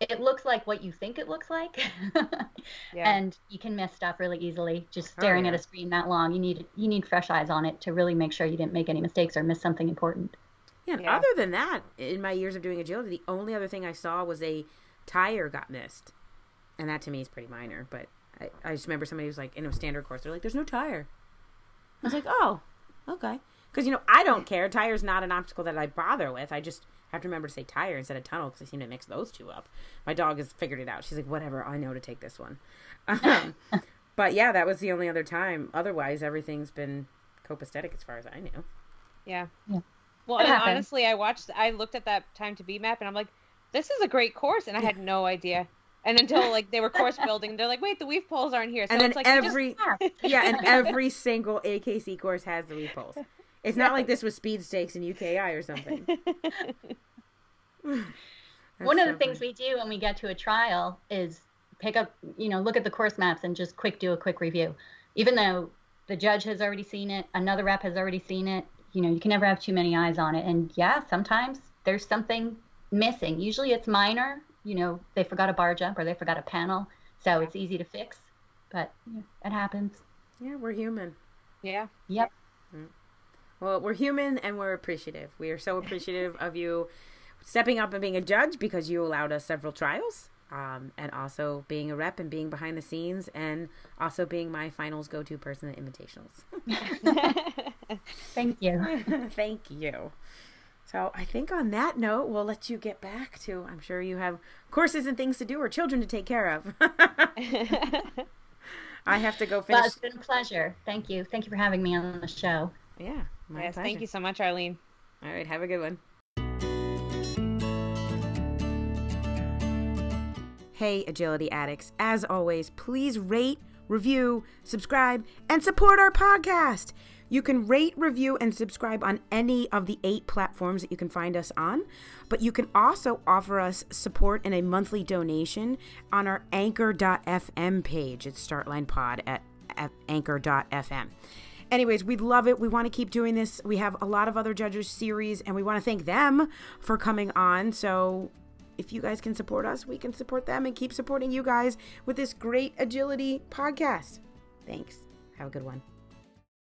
Speaker 3: it looks like what you think it looks like
Speaker 2: yeah
Speaker 3: and you can miss stuff really easily just oh, staring at
Speaker 1: yeah.
Speaker 3: a screen that long you need you need fresh eyes on it to really make sure you didn't make any mistakes or miss something important
Speaker 1: Yeah, and
Speaker 2: Yeah.
Speaker 1: other than that, in my years of doing agility, the only other thing I saw was a tire got missed. And that to me is pretty minor, but I, I just remember somebody was like in a standard course, they're like, there's no tire. I was like, oh, okay. Because, you know, I don't care. Tire's not an obstacle that I bother with. I just have to remember to say tire instead of tunnel because I seem to mix those two up. My dog has figured it out. She's like, whatever, I know to take this one. Um, but yeah, that was the only other time. Otherwise, everything's been copacetic as far as I knew.
Speaker 2: Yeah.
Speaker 3: Yeah.
Speaker 2: Well,
Speaker 3: It
Speaker 2: and honestly, I watched, I looked at that time to be map, and I'm like, this is a great course, and I had no idea. And until like they were course building, they're like, wait, the weave poles aren't here. So
Speaker 1: and then
Speaker 2: it's like you just-
Speaker 1: every yeah, and every single AKC course has the weave poles. It's not like this was speed stakes in UKI or something.
Speaker 3: One of the things
Speaker 1: funny.
Speaker 3: we do when we get to a trial is pick up, you know, look at the course maps and just quick do a quick review. Even though the judge has already seen it, another rep has already seen it, you know, you can never have too many eyes on it. And yeah, sometimes there's something missing. Usually it's minor, you know, they forgot a bar jump or they forgot a panel. So it's easy to fix, but yeah, it happens.
Speaker 1: yeah, we're human.
Speaker 2: yeah.
Speaker 3: Yep. Mm.
Speaker 1: Well, we're human and we're appreciative. We are so appreciative of you stepping up and being a judge because you allowed us several trials. um, and also being a rep and being behind the scenes and also being my finals go-to person at invitationals.
Speaker 3: Thank you.
Speaker 1: Thank you. So I think on that note, we'll let you get back to. I'm sure you have courses and things to do or children to take care of. I have to go finish.
Speaker 3: Well, it's been a pleasure. Thank you. Thank you for having me on the show.
Speaker 1: Yeah.
Speaker 2: yes. Pleasure. Thank you so much, Arlene.
Speaker 1: All right. Have a good one. Hey, Agility Addicts. As always, please rate, review, subscribe, and support our podcast. You can rate, review, and subscribe on any of the eight platforms that you can find us on, but you can also offer us support in a monthly donation on our anchor.fm page. It's Startline Pod at, at anchor.fm. Anyways, we love it. We want to keep doing this. We have a lot of other judges series, and we want to thank them for coming on. So if you guys can support us, we can support them and keep supporting you guys with this great agility podcast. Thanks. Have a good one.